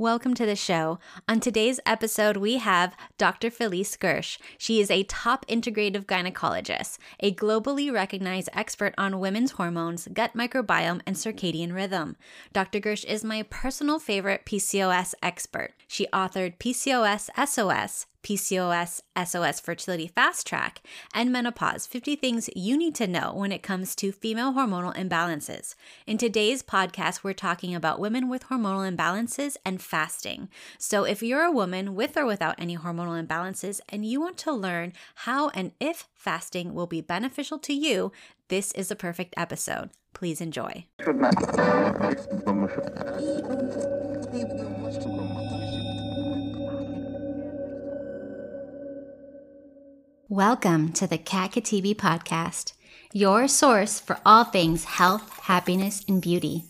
Welcome to the show. On today's episode, we have Dr. Felice Gersh. She is a top integrative gynecologist, a globally recognized expert on women's hormones, gut microbiome, and circadian rhythm. Dr. Gersh is my personal favorite PCOS expert. She authored PCOS SOS, PCOS, SOS Fertility Fast Track, and Menopause 50 Things You Need to Know When It Comes to Female Hormonal Imbalances. In today's podcast, we're talking about women with hormonal imbalances and fasting. So, if you're a woman with or without any hormonal imbalances and you want to learn how and if fasting will be beneficial to you, this is a perfect episode. Please enjoy. Welcome to the Katibi podcast, your source for all things health, happiness, and beauty.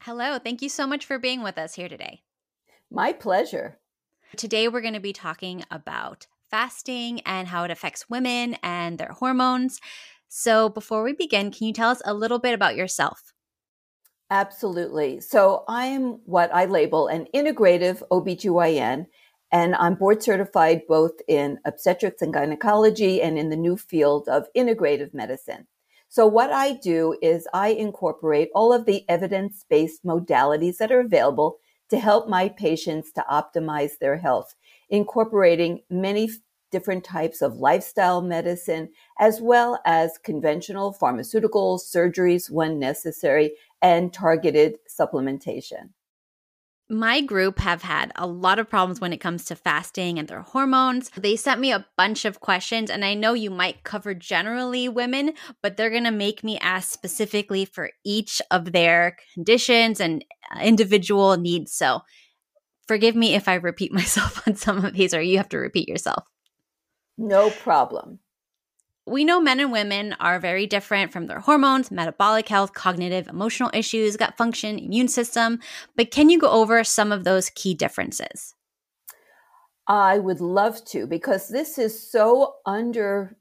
Hello, thank you so much for being with us here today. My pleasure. Today, we're going to be talking about fasting and how it affects women and their hormones. So, before we begin, can you tell us a little bit about yourself? Absolutely. So I am what I label an integrative OBGYN, and I'm board certified both in obstetrics and gynecology and in the new field of integrative medicine. So what I do is I incorporate all of the evidence-based modalities that are available to help my patients to optimize their health, incorporating many different types of lifestyle medicine, as well as conventional pharmaceuticals, surgeries when necessary, and targeted supplementation. My group have had a lot of problems when it comes to fasting and their hormones. They sent me a bunch of questions, and I know you might cover generally women, but they're going to make me ask specifically for each of their conditions and uh, individual needs. So forgive me if I repeat myself on some of these, or you have to repeat yourself. No problem. We know men and women are very different from their hormones, metabolic health, cognitive, emotional issues, gut function, immune system, but can you go over some of those key differences? I would love to because this is so under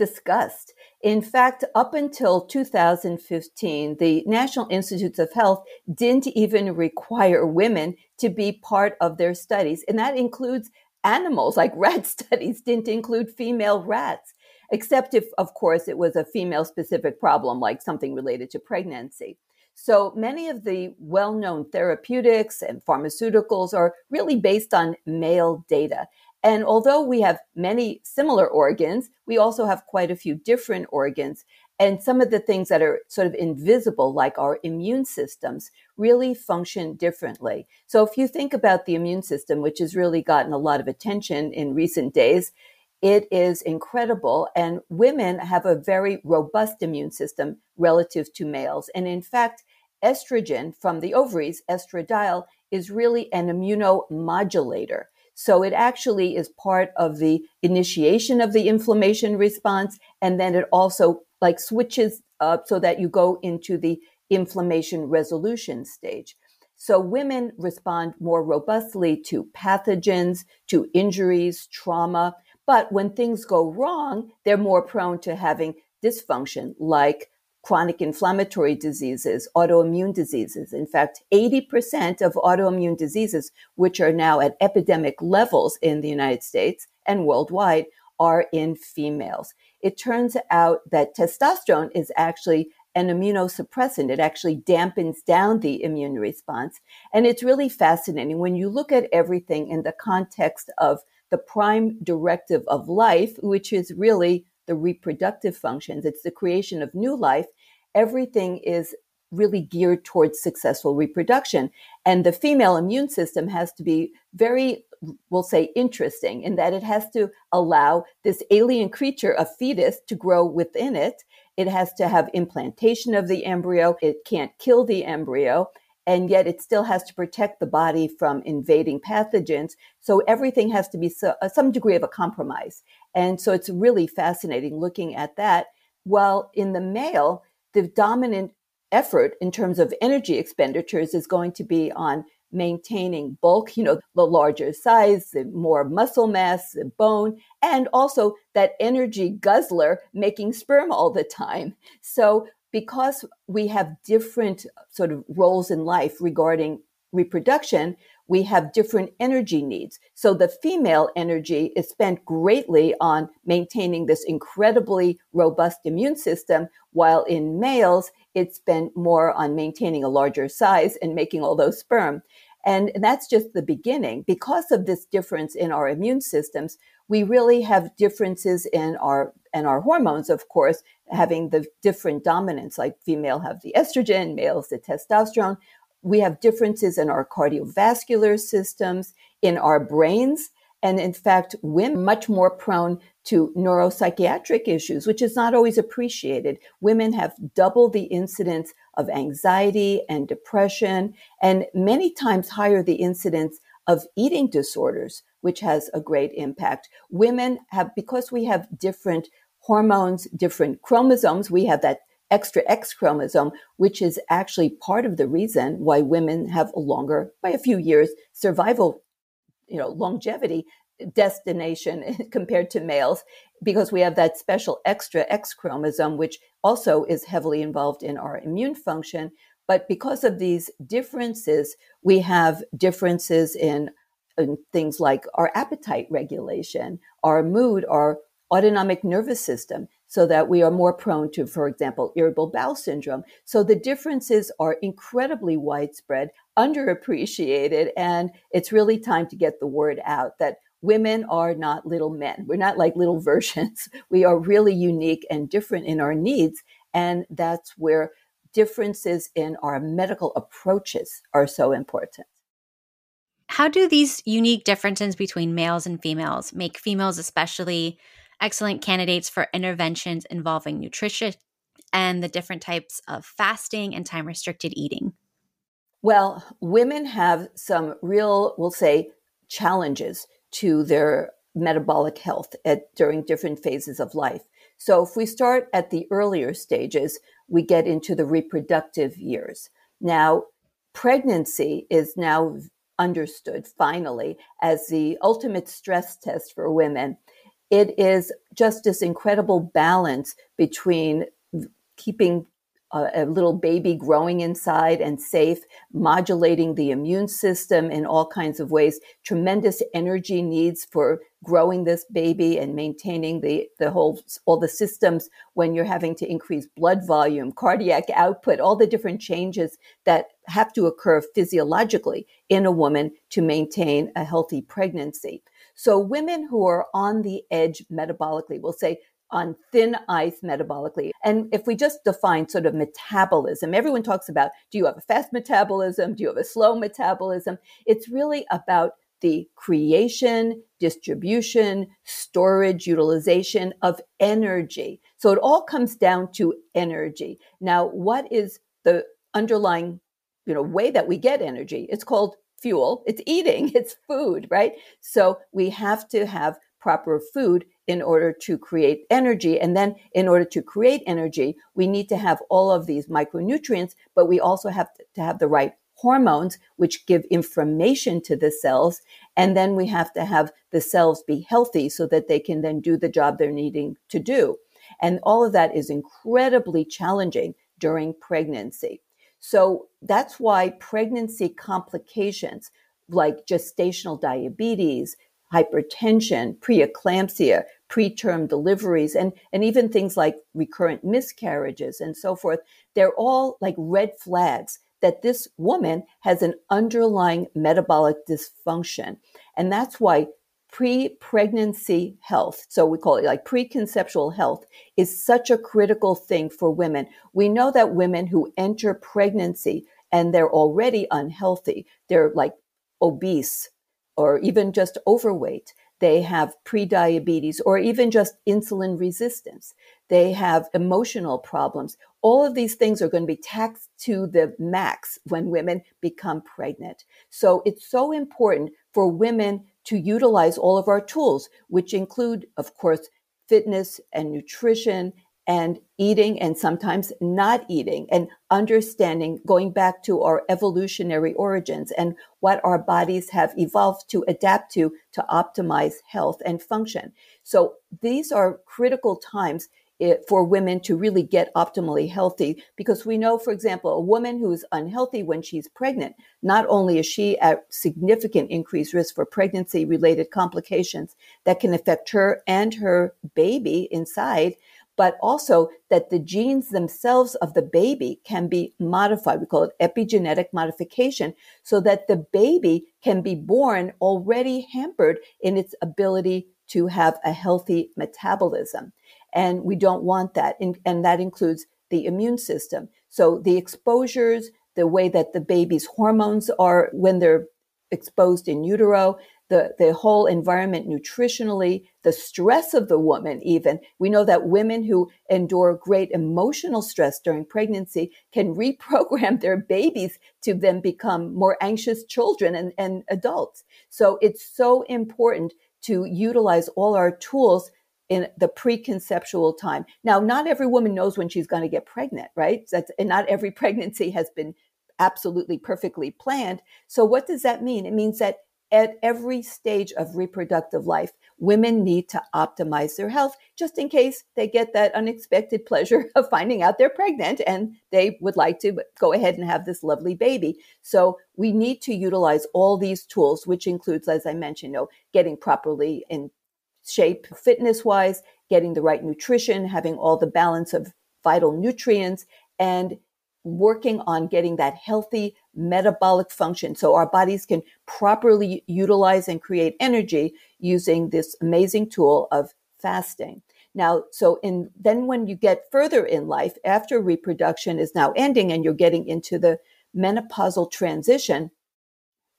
discussed. In fact, up until 2015, the National Institutes of Health didn't even require women to be part of their studies. And that includes animals, like rat studies didn't include female rats except if, of course, it was a female specific problem, like something related to pregnancy. So many of the well known therapeutics and pharmaceuticals are really based on male data. And although we have many similar organs, we also have quite a few different organs. And some of the things that are sort of invisible, like our immune systems, really function differently. So if you think about the immune system, which has really gotten a lot of attention in recent days, it is incredible. And women have a very robust immune system relative to males. And in fact, estrogen from the ovaries, estradiol, is really an immunomodulator. So it actually is part of the initiation of the inflammation response. And then it also like switches up so that you go into the inflammation resolution stage. So women respond more robustly to pathogens, to injuries, trauma. But when things go wrong, they're more prone to having dysfunction like chronic inflammatory diseases, autoimmune diseases. In fact, 80% of autoimmune diseases, which are now at epidemic levels in the United States and worldwide, are in females. It turns out that testosterone is actually an immunosuppressant. It actually dampens down the immune response. And it's really fascinating when you look at everything in the context of the prime directive of life, which is really the reproductive functions. It's the creation of new life. Everything is really geared towards successful reproduction. And the female immune system has to be very, we'll say, interesting in that it has to allow this alien creature, a fetus, to grow within it. It has to have implantation of the embryo. It can't kill the embryo and yet it still has to protect the body from invading pathogens. So everything has to be so, uh, some degree of a compromise. And so it's really fascinating looking at that. While in the male, the dominant effort in terms of energy expenditures is going to be on maintaining bulk, you know, the larger size, the more muscle mass, the bone, and also that energy guzzler making sperm all the time. So because we have different uh, sort of roles in life regarding reproduction, we have different energy needs. So the female energy is spent greatly on maintaining this incredibly robust immune system, while in males, it's spent more on maintaining a larger size and making all those sperm. And that's just the beginning. Because of this difference in our immune systems, we really have differences in our and our hormones, of course, having the different dominance, like female have the estrogen, males the testosterone. We have differences in our cardiovascular systems, in our brains, and in fact, women much more prone to neuropsychiatric issues, which is not always appreciated. Women have double the incidence of anxiety and depression, and many times higher the incidence of eating disorders, which has a great impact. Women have, because we have different hormones, different chromosomes, we have that extra X chromosome, which is actually part of the reason why women have a longer, by a few years, survival, you know, longevity destination compared to males, because we have that special extra X chromosome, which also is heavily involved in our immune function. But because of these differences, we have differences in, in things like our appetite regulation, our mood, our autonomic nervous system so that we are more prone to, for example, irritable bowel syndrome. So the differences are incredibly widespread, underappreciated, and it's really time to get the word out that women are not little men. We're not like little versions. We are really unique and different in our needs. And that's where differences in our medical approaches are so important. How do these unique differences between males and females make females especially excellent candidates for interventions involving nutrition and the different types of fasting and time restricted eating? Well, women have some real, we'll say, challenges to their metabolic health at during different phases of life. So if we start at the earlier stages, we get into the reproductive years. Now, pregnancy is now understood finally as the ultimate stress test for women it is just this incredible balance between keeping a, a, little baby growing inside and safe, modulating the immune system in all kinds of ways, tremendous energy needs for growing this baby and maintaining the, the whole, all the systems when you're having to increase blood volume, cardiac output, all the different changes that have to occur physiologically in a woman to maintain a healthy pregnancy. So women who are on the edge metabolically, will say on thin ice metabolically. And if we just define sort of metabolism, everyone talks about do you have a fast metabolism? Do you have a slow metabolism? It's really about the creation, distribution, storage, utilization of energy. So it all comes down to energy. Now, what is the underlying you know way that we get energy? It's called fuel, it's eating, it's food, right? So we have to have proper food in order to create energy. And then in order to create energy, we need to have all of these micronutrients, but we also have to have the right hormones, which give information to the cells. And then we have to have the cells be healthy so that they can then do the job they're needing to do. And all of that is incredibly challenging during pregnancy. So that's why pregnancy complications like gestational diabetes, hypertension, preeclampsia, preterm deliveries, and, and even things like recurrent miscarriages and so forth, they're all like red flags that this woman has an underlying metabolic dysfunction. And that's why pre-pregnancy health so we call it like preconceptual health is such a critical thing for women. We know that women who enter pregnancy and they're already unhealthy they're like obese or even just overweight they have prediabetes or even just insulin resistance they have emotional problems. All of these things are going to be taxed to the max when women become pregnant. So it's so important for women to utilize all of our tools, which include, of course, fitness and nutrition and eating and sometimes not eating and understanding going back to our evolutionary origins and what our bodies have evolved to adapt to to optimize health and function. So these are critical times it, for women to really get optimally healthy because we know, for example, a woman who's unhealthy when she's pregnant, not only is she at significant increased risk for pregnancy related complications that can affect her and her baby inside, but also that the genes themselves of the baby can be modified. We call it epigenetic modification so that the baby can be born already hampered in its ability to have a healthy metabolism. And we don't want that. And, and that includes the immune system. So the exposures, the way that the baby's hormones are when they're exposed in utero, the, the whole environment nutritionally, the stress of the woman, even. We know that women who endure great emotional stress during pregnancy can reprogram their babies to then become more anxious children and, and adults. So it's so important to utilize all our tools in the preconceptual time. Now, not every woman knows when she's going to get pregnant, right? That's, and not every pregnancy has been absolutely perfectly planned. So, what does that mean? It means that at every stage of reproductive life, women need to optimize their health just in case they get that unexpected pleasure of finding out they're pregnant and they would like to go ahead and have this lovely baby. So we need to utilize all these tools, which includes, as I mentioned, you know, getting properly in shape fitness wise, getting the right nutrition, having all the balance of vital nutrients, and working on getting that healthy metabolic function so our bodies can properly utilize and create energy using this amazing tool of fasting. Now, so in then when you get further in life after reproduction is now ending and you're getting into the menopausal transition,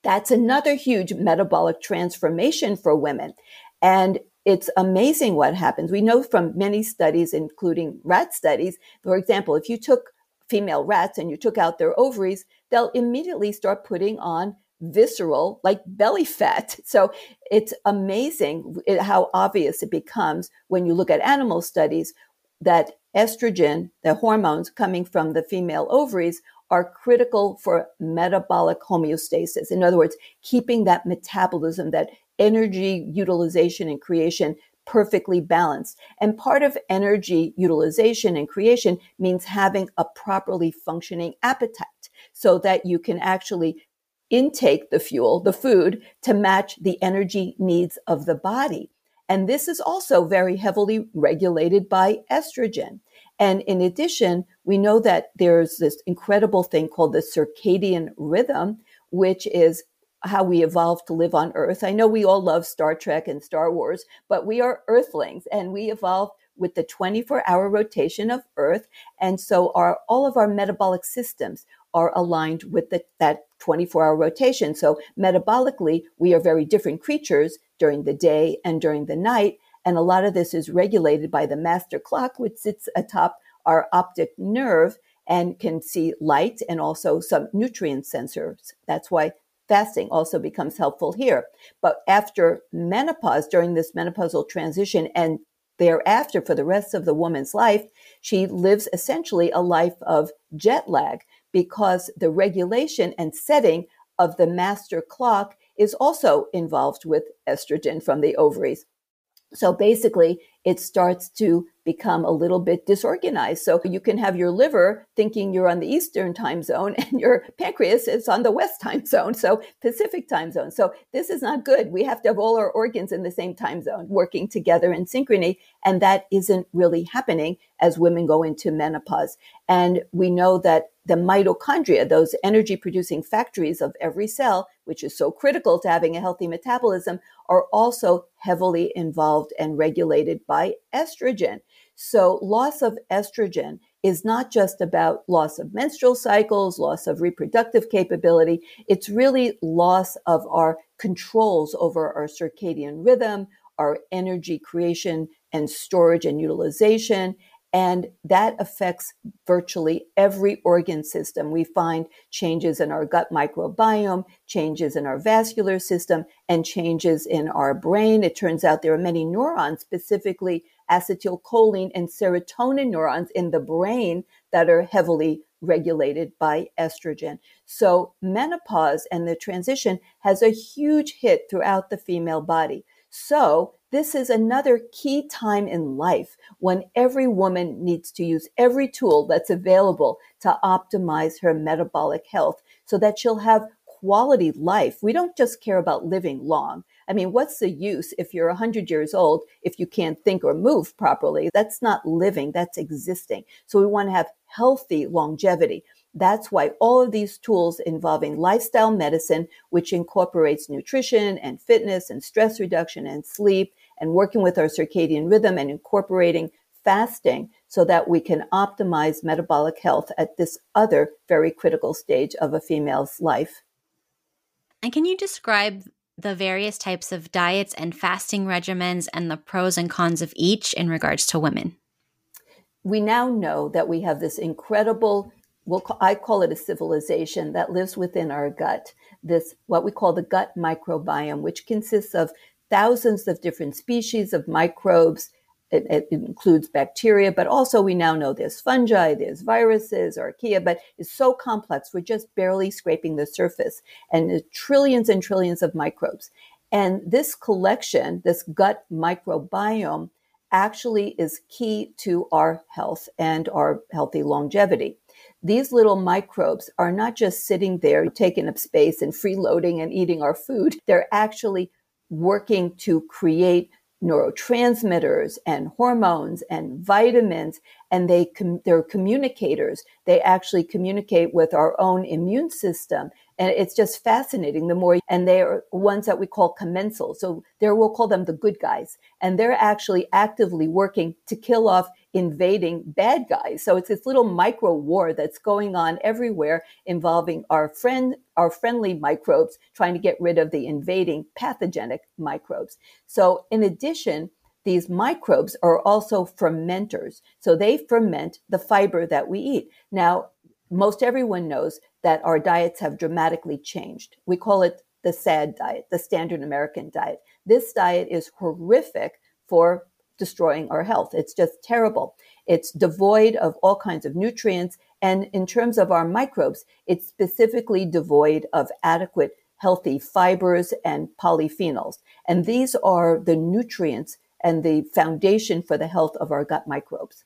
that's another huge metabolic transformation for women. And it's amazing what happens. We know from many studies, including rat studies, for example, if you took female rats and you took out their ovaries, they'll immediately start putting on visceral, like belly fat. So it's amazing how obvious it becomes when you look at animal studies that estrogen, the hormones coming from the female ovaries, are critical for metabolic homeostasis. In other words, keeping that metabolism, that energy utilization and creation perfectly balanced. And part of energy utilization and creation means having a properly functioning appetite so that you can actually intake the fuel, the food, to match the energy needs of the body. And this is also very heavily regulated by estrogen. And in addition, we know that there's this incredible thing called the circadian rhythm, which is how we evolved to live on Earth. I know we all love Star Trek and Star Wars, but we are Earthlings and we evolved with the 24 hour rotation of Earth. And so our, all of our metabolic systems are aligned with the, that 24 hour rotation. So metabolically, we are very different creatures during the day and during the night. And a lot of this is regulated by the master clock, which sits atop our optic nerve and can see light and also some nutrient sensors. That's why fasting also becomes helpful here. But after menopause, during this menopausal transition and thereafter for the rest of the woman's life, she lives essentially a life of jet lag because the regulation and setting of the master clock is also involved with estrogen from the ovaries. So basically, it starts to become a little bit disorganized. So you can have your liver thinking you're on the Eastern time zone and your pancreas is on the West time zone. So Pacific time zone. So this is not good. We have to have all our organs in the same time zone working together in synchrony. And that isn't really happening as women go into menopause. And we know that the mitochondria, those energy producing factories of every cell, which is so critical to having a healthy metabolism, are also heavily involved and regulated by estrogen. So loss of estrogen is not just about loss of menstrual cycles, loss of reproductive capability. It's really loss of our controls over our circadian rhythm, our energy creation and storage and utilization, and that affects virtually every organ system. We find changes in our gut microbiome, changes in our vascular system, and changes in our brain. It turns out there are many neurons, specifically acetylcholine and serotonin neurons in the brain that are heavily regulated by estrogen. So menopause and the transition has a huge hit throughout the female body. So this is another key time in life when every woman needs to use every tool that's available to optimize her metabolic health so that she'll have quality life. We don't just care about living long. I mean, what's the use if you're 100 years old if you can't think or move properly? That's not living, that's existing. So we want to have healthy longevity. That's why all of these tools involving lifestyle medicine, which incorporates nutrition and fitness and stress reduction and sleep and working with our circadian rhythm and incorporating fasting so that we can optimize metabolic health at this other very critical stage of a female's life. And can you describe the various types of diets and fasting regimens and the pros and cons of each in regards to women? We now know that we have this incredible, well, I call it a civilization that lives within our gut. This, what we call the gut microbiome, which consists of thousands of different species of microbes it, it, includes bacteria, but also we now know there's fungi, there's viruses, archaea, but it's so complex. We're just barely scraping the surface and trillions and trillions of microbes. And this collection, this gut microbiome, actually is key to our health and our healthy longevity. These little microbes are not just sitting there taking up space and freeloading and eating our food. They're actually working to create neurotransmitters and hormones and vitamins and they com- they're communicators. They actually communicate with our own immune system and it's just fascinating the more and they are ones that we call commensals so there we'll call them the good guys and they're actually actively working to kill off invading bad guys so it's this little micro war that's going on everywhere involving our friend our friendly microbes trying to get rid of the invading pathogenic microbes so in addition these microbes are also fermenters. So they ferment the fiber that we eat. Now, most everyone knows that our diets have dramatically changed. We call it the SAD diet, the standard American diet. This diet is horrific for destroying our health. It's just terrible. It's devoid of all kinds of nutrients. And in terms of our microbes, it's specifically devoid of adequate healthy fibers and polyphenols. And these are the nutrients and the foundation for the health of our gut microbes.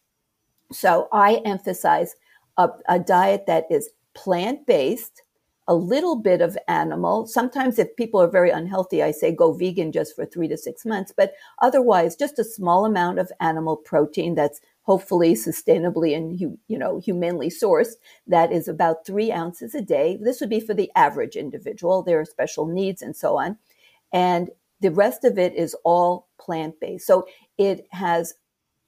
So I emphasize a, a diet that is plant based, a little bit of animal. Sometimes, if people are very unhealthy, I say go vegan just for three to six months, but otherwise, just a small amount of animal protein that's hopefully sustainably and you know humanely sourced that is about three ounces a day this would be for the average individual there are special needs and so on and the rest of it is all plant based. So it has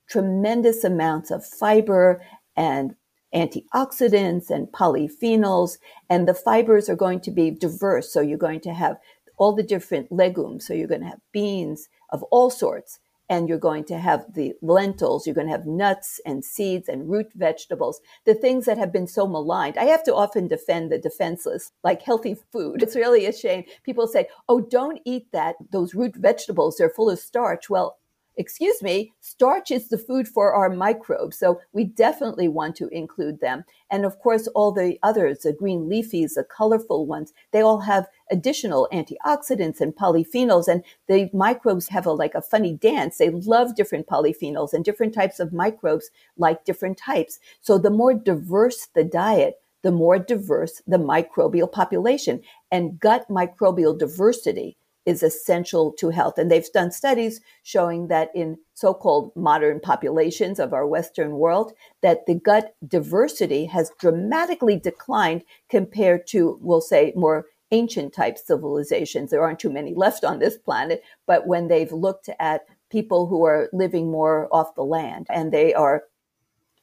tremendous amounts of fiber and antioxidants and polyphenols. And the fibers are going to be diverse. So you're going to have all the different legumes. So you're going to have beans of all sorts and you're going to have the lentils, you're going to have nuts and seeds and root vegetables, the things that have been so maligned. I have to often defend the defenseless, like healthy food. It's really a shame. People say, oh, don't eat that. Those root vegetables, they're full of starch. Well, excuse me, starch is the food for our microbes. So we definitely want to include them. And of course, all the others, the green leafies, the colorful ones, they all have additional antioxidants and polyphenols. And the microbes have a, like a funny dance. They love different polyphenols and different types of microbes like different types. So the more diverse the diet, the more diverse the microbial population and gut microbial diversity is essential to health. And they've done studies showing that in so-called modern populations of our Western world, that the gut diversity has dramatically declined compared to, we'll say, more ancient type civilizations. There aren't too many left on this planet, but when they've looked at people who are living more off the land and they are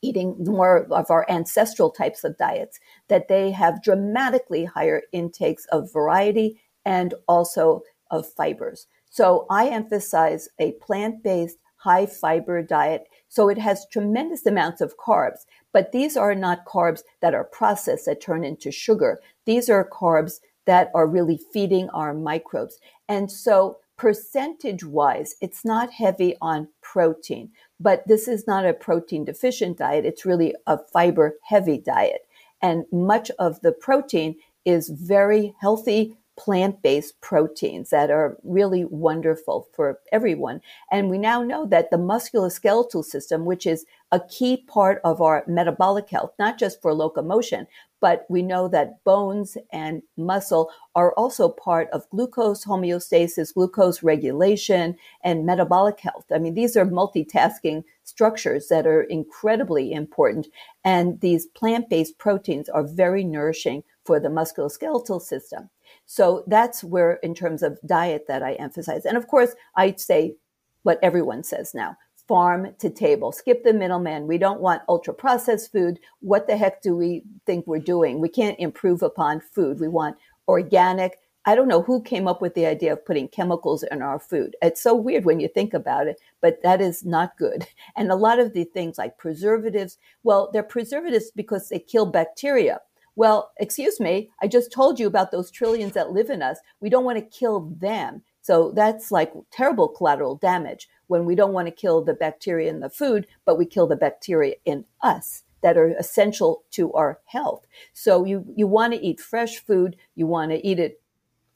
eating more of our ancestral types of diets, that they have dramatically higher intakes of variety and also of fibers. So I emphasize a plant based, high fiber diet. So it has tremendous amounts of carbs, but these are not carbs that are processed that turn into sugar. These are carbs that are really feeding our microbes. And so percentage wise, it's not heavy on protein, but this is not a protein deficient diet. It's really a fiber heavy diet. And much of the protein is very healthy plant based proteins that are really wonderful for everyone. And we now know that the musculoskeletal system, which is a key part of our metabolic health, not just for locomotion, but we know that bones and muscle are also part of glucose homeostasis, glucose regulation, and metabolic health. I mean, these are multitasking structures that are incredibly important. And these plant based proteins are very nourishing for the musculoskeletal system. So that's where, in terms of diet, that I emphasize. And of course, I'd say what everyone says now farm to table. Skip the middleman. We don't want ultra processed food. What the heck do we think we're doing? We can't improve upon food. We want organic. I don't know who came up with the idea of putting chemicals in our food. It's so weird when you think about it, but that is not good. And a lot of the things like preservatives, well, they're preservatives because they kill bacteria. Well, excuse me, I just told you about those trillions that live in us. We don't want to kill them. So that's like terrible collateral damage when we don't want to kill the bacteria in the food, but we kill the bacteria in us that are essential to our health. So you, you want to eat fresh food. You want to eat it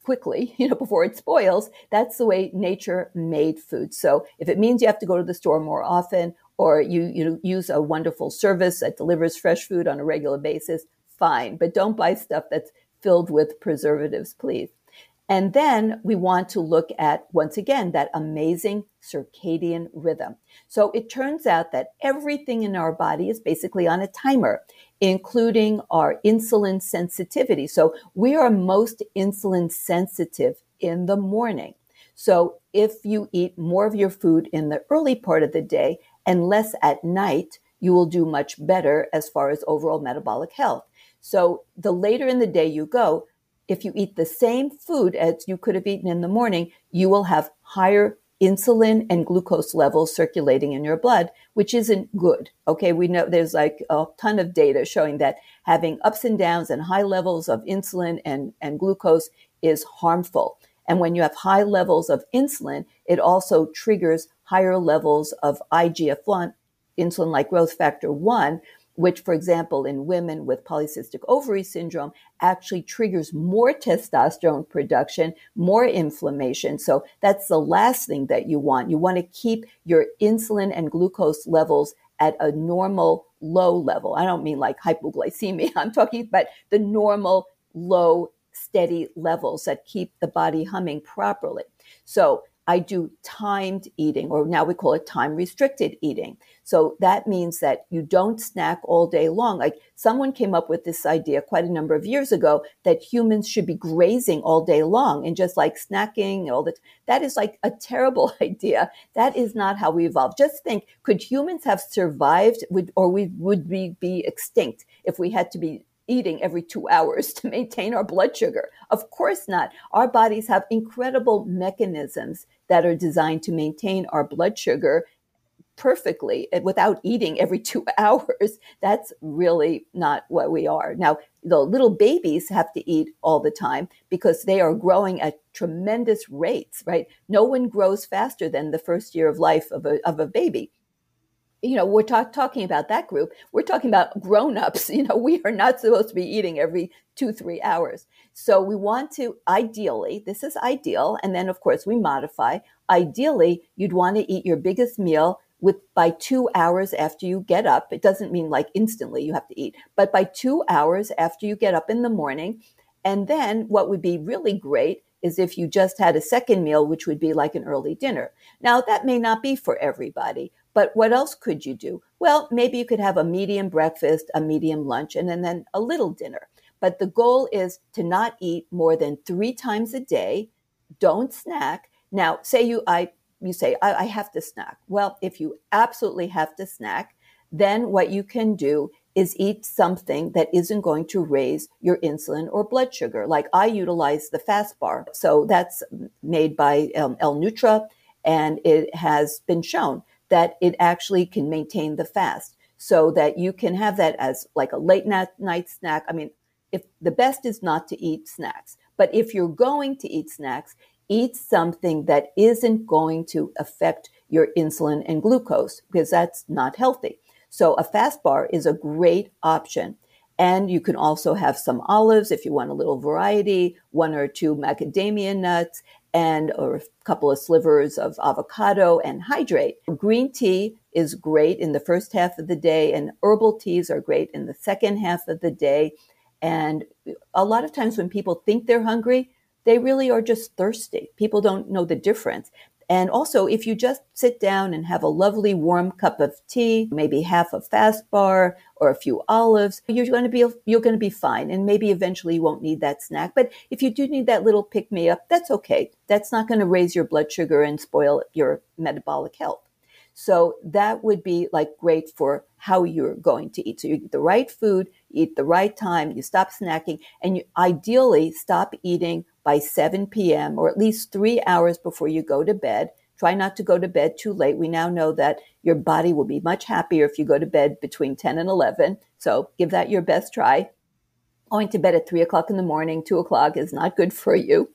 quickly, you know, before it spoils. That's the way nature made food. So if it means you have to go to the store more often or you, you use a wonderful service that delivers fresh food on a regular basis, fine, but don't buy stuff that's filled with preservatives, please. And then we want to look at, once again, that amazing circadian rhythm. So it turns out that everything in our body is basically on a timer, including our insulin sensitivity. So we are most insulin sensitive in the morning. So if you eat more of your food in the early part of the day and less at night, you will do much better as far as overall metabolic health. So the later in the day you go, if you eat the same food as you could have eaten in the morning, you will have higher insulin and glucose levels circulating in your blood, which isn't good. Okay. We know there's like a ton of data showing that having ups and downs and high levels of insulin and, and glucose is harmful. And when you have high levels of insulin, it also triggers higher levels of IGF 1, insulin like growth factor 1, which, for example, in women with polycystic ovary syndrome, actually triggers more testosterone production, more inflammation. So that's the last thing that you want. You want to keep your insulin and glucose levels at a normal low level. I don't mean like hypoglycemia. I'm talking about the normal low steady levels that keep the body humming properly. So I do timed eating, or now we call it time restricted eating. So that means that you don't snack all day long. Like someone came up with this idea quite a number of years ago that humans should be grazing all day long and just like snacking all that. That is like a terrible idea. That is not how we evolved. Just think, could humans have survived would, or we, would we be extinct if we had to be eating every two hours to maintain our blood sugar. Of course not. Our bodies have incredible mechanisms that are designed to maintain our blood sugar perfectly without eating every two hours. That's really not what we are. Now, the little babies have to eat all the time because they are growing at tremendous rates, right? No one grows faster than the first year of life of a, of a baby you know, we're talk, talking about that group. We're talking about grown-ups. You know, we are not supposed to be eating every two, three hours. So we want to ideally, this is ideal. And then of course we modify. Ideally, you'd want to eat your biggest meal with by two hours after you get up. It doesn't mean like instantly you have to eat, but by two hours after you get up in the morning. And then what would be really great is if you just had a second meal, which would be like an early dinner. Now that may not be for everybody, but what else could you do? Well, maybe you could have a medium breakfast, a medium lunch, and then, then a little dinner. But the goal is to not eat more than three times a day. Don't snack. Now, say you I you say I, I have to snack. Well, if you absolutely have to snack, then what you can do is eat something that isn't going to raise your insulin or blood sugar. Like I utilize the fast bar. So that's made by um, L Nutra and it has been shown that it actually can maintain the fast so that you can have that as like a late night, snack. I mean, if the best is not to eat snacks, but if you're going to eat snacks, eat something that isn't going to affect your insulin and glucose because that's not healthy. So a fast bar is a great option. And you can also have some olives if you want a little variety, one or two macadamia nuts, and or a couple of slivers of avocado and hydrate. Green tea is great in the first half of the day, and herbal teas are great in the second half of the day. And a lot of times when people think they're hungry, they really are just thirsty. People don't know the difference. And also, if you just sit down and have a lovely warm cup of tea, maybe half a fast bar or a few olives, you're going to be you're going to be fine. And maybe eventually you won't need that snack. But if you do need that little pick me up, that's okay. That's not going to raise your blood sugar and spoil your metabolic health. So that would be like great for how you're going to eat. So you eat the right food, eat the right time, you stop snacking, and you ideally stop eating by 7 p.m. or at least three hours before you go to bed. Try not to go to bed too late. We now know that your body will be much happier if you go to bed between 10 and 11. So give that your best try. Going to bed at three o'clock in the morning, two o'clock is not good for you.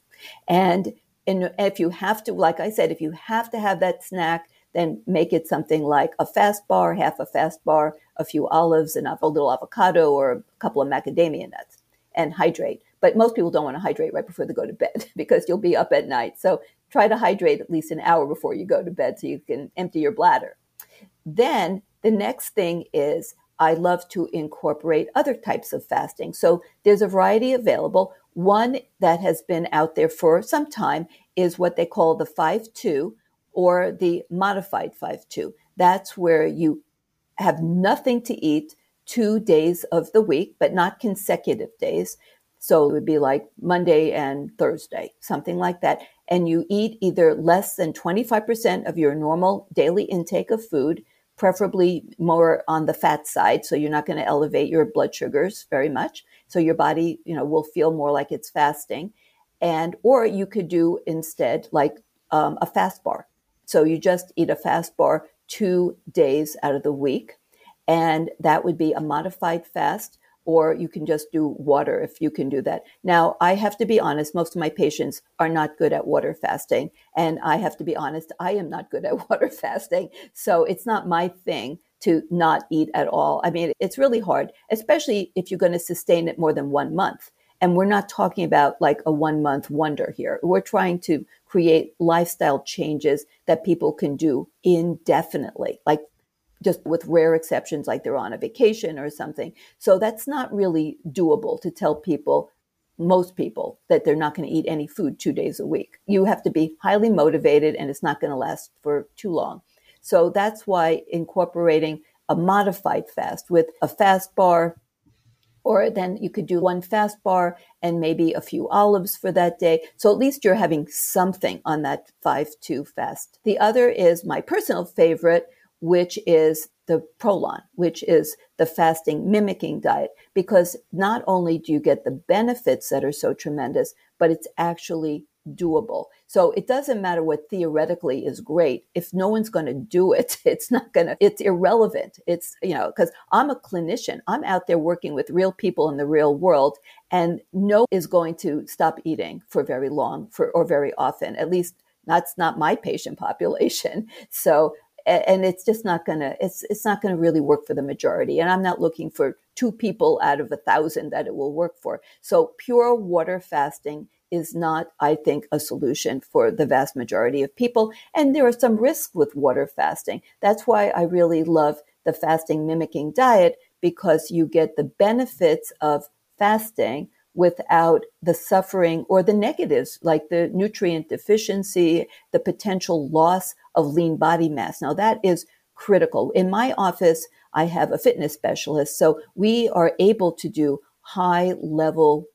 And, and if you have to, like I said, if you have to have that snack, then make it something like a fast bar, half a fast bar, a few olives, and a little avocado or a couple of macadamia nuts, and hydrate. But most people don't want to hydrate right before they go to bed because you'll be up at night. So try to hydrate at least an hour before you go to bed so you can empty your bladder. Then the next thing is I love to incorporate other types of fasting. So there's a variety available. One that has been out there for some time is what they call the 5 2 or the modified 5 2. That's where you have nothing to eat two days of the week, but not consecutive days. So it would be like Monday and Thursday, something like that. And you eat either less than 25% of your normal daily intake of food, preferably more on the fat side. So you're not going to elevate your blood sugars very much. So your body, you know, will feel more like it's fasting. And, or you could do instead like um, a fast bar. So you just eat a fast bar two days out of the week. And that would be a modified fast, or you can just do water if you can do that. Now, I have to be honest, most of my patients are not good at water fasting. And I have to be honest, I am not good at water fasting. So it's not my thing to not eat at all. I mean, it's really hard, especially if you're going to sustain it more than one month. And we're not talking about like a one month wonder here. We're trying to create lifestyle changes that people can do indefinitely, like just with rare exceptions, like they're on a vacation or something. So that's not really doable to tell people, most people, that they're not going to eat any food two days a week. You have to be highly motivated and it's not going to last for too long. So that's why incorporating a modified fast with a fast bar, or then you could do one fast bar and maybe a few olives for that day. So at least you're having something on that 5 2 fast. The other is my personal favorite, which is the Prolon, which is the fasting mimicking diet, because not only do you get the benefits that are so tremendous, but it's actually doable. So it doesn't matter what theoretically is great. If no one's going to do it, it's not going to, it's irrelevant. It's, you know, because I'm a clinician. I'm out there working with real people in the real world and no is going to stop eating for very long for, or very often. At least that's not my patient population. So, and it's just not going to, it's, it's not going to really work for the majority. And I'm not looking for two people out of a thousand that it will work for. So pure water fasting is not, I think, a solution for the vast majority of people. And there are some risks with water fasting. That's why I really love the fasting mimicking diet because you get the benefits of fasting without the suffering or the negatives like the nutrient deficiency, the potential loss of lean body mass. Now that is critical. In my office, I have a fitness specialist. So we are able to do high level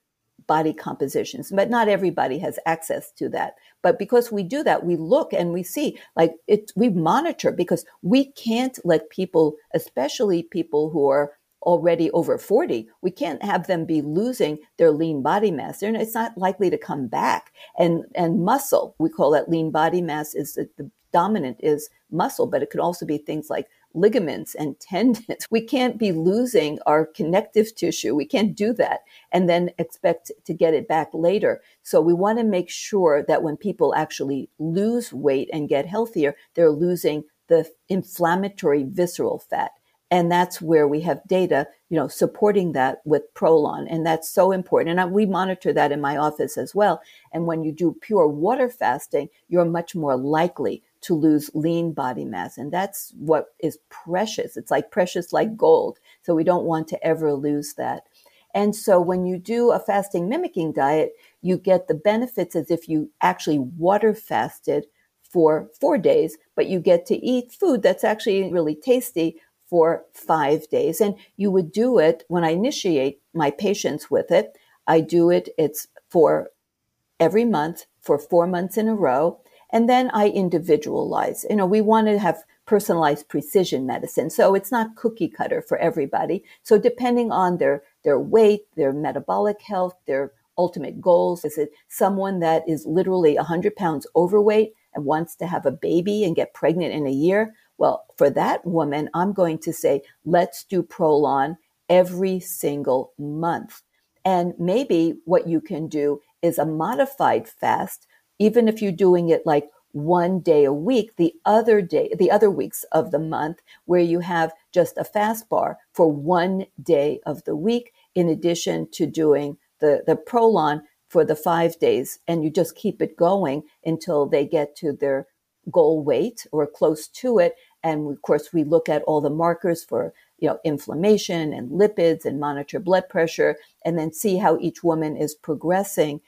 body compositions, but not everybody has access to that. But because we do that, we look and we see like it, we monitor because we can't let people, especially people who are already over 40, we can't have them be losing their lean body mass. And it's not likely to come back. And, and muscle, we call that lean body mass is the, the dominant is muscle, but it could also be things like ligaments and tendons. We can't be losing our connective tissue. We can't do that and then expect to get it back later. So we want to make sure that when people actually lose weight and get healthier, they're losing the inflammatory visceral fat. And that's where we have data, you know, supporting that with Prolon. And that's so important. And I, we monitor that in my office as well. And when you do pure water fasting, you're much more likely to lose lean body mass. And that's what is precious. It's like precious like gold. So we don't want to ever lose that. And so when you do a fasting mimicking diet, you get the benefits as if you actually water fasted for four days, but you get to eat food that's actually really tasty for five days. And you would do it when I initiate my patients with it. I do it, it's for every month for four months in a row. And then I individualize. You know, we want to have personalized precision medicine. So it's not cookie cutter for everybody. So depending on their, their weight, their metabolic health, their ultimate goals, is it someone that is literally 100 pounds overweight and wants to have a baby and get pregnant in a year? Well, for that woman, I'm going to say, let's do Prolon every single month. And maybe what you can do is a modified fast, even if you're doing it like one day a week, the other day, the other weeks of the month, where you have just a fast bar for one day of the week, in addition to doing the, the Prolon for the five days. And you just keep it going until they get to their goal weight or close to it. And of course, we look at all the markers for you know inflammation and lipids and monitor blood pressure, and then see how each woman is progressing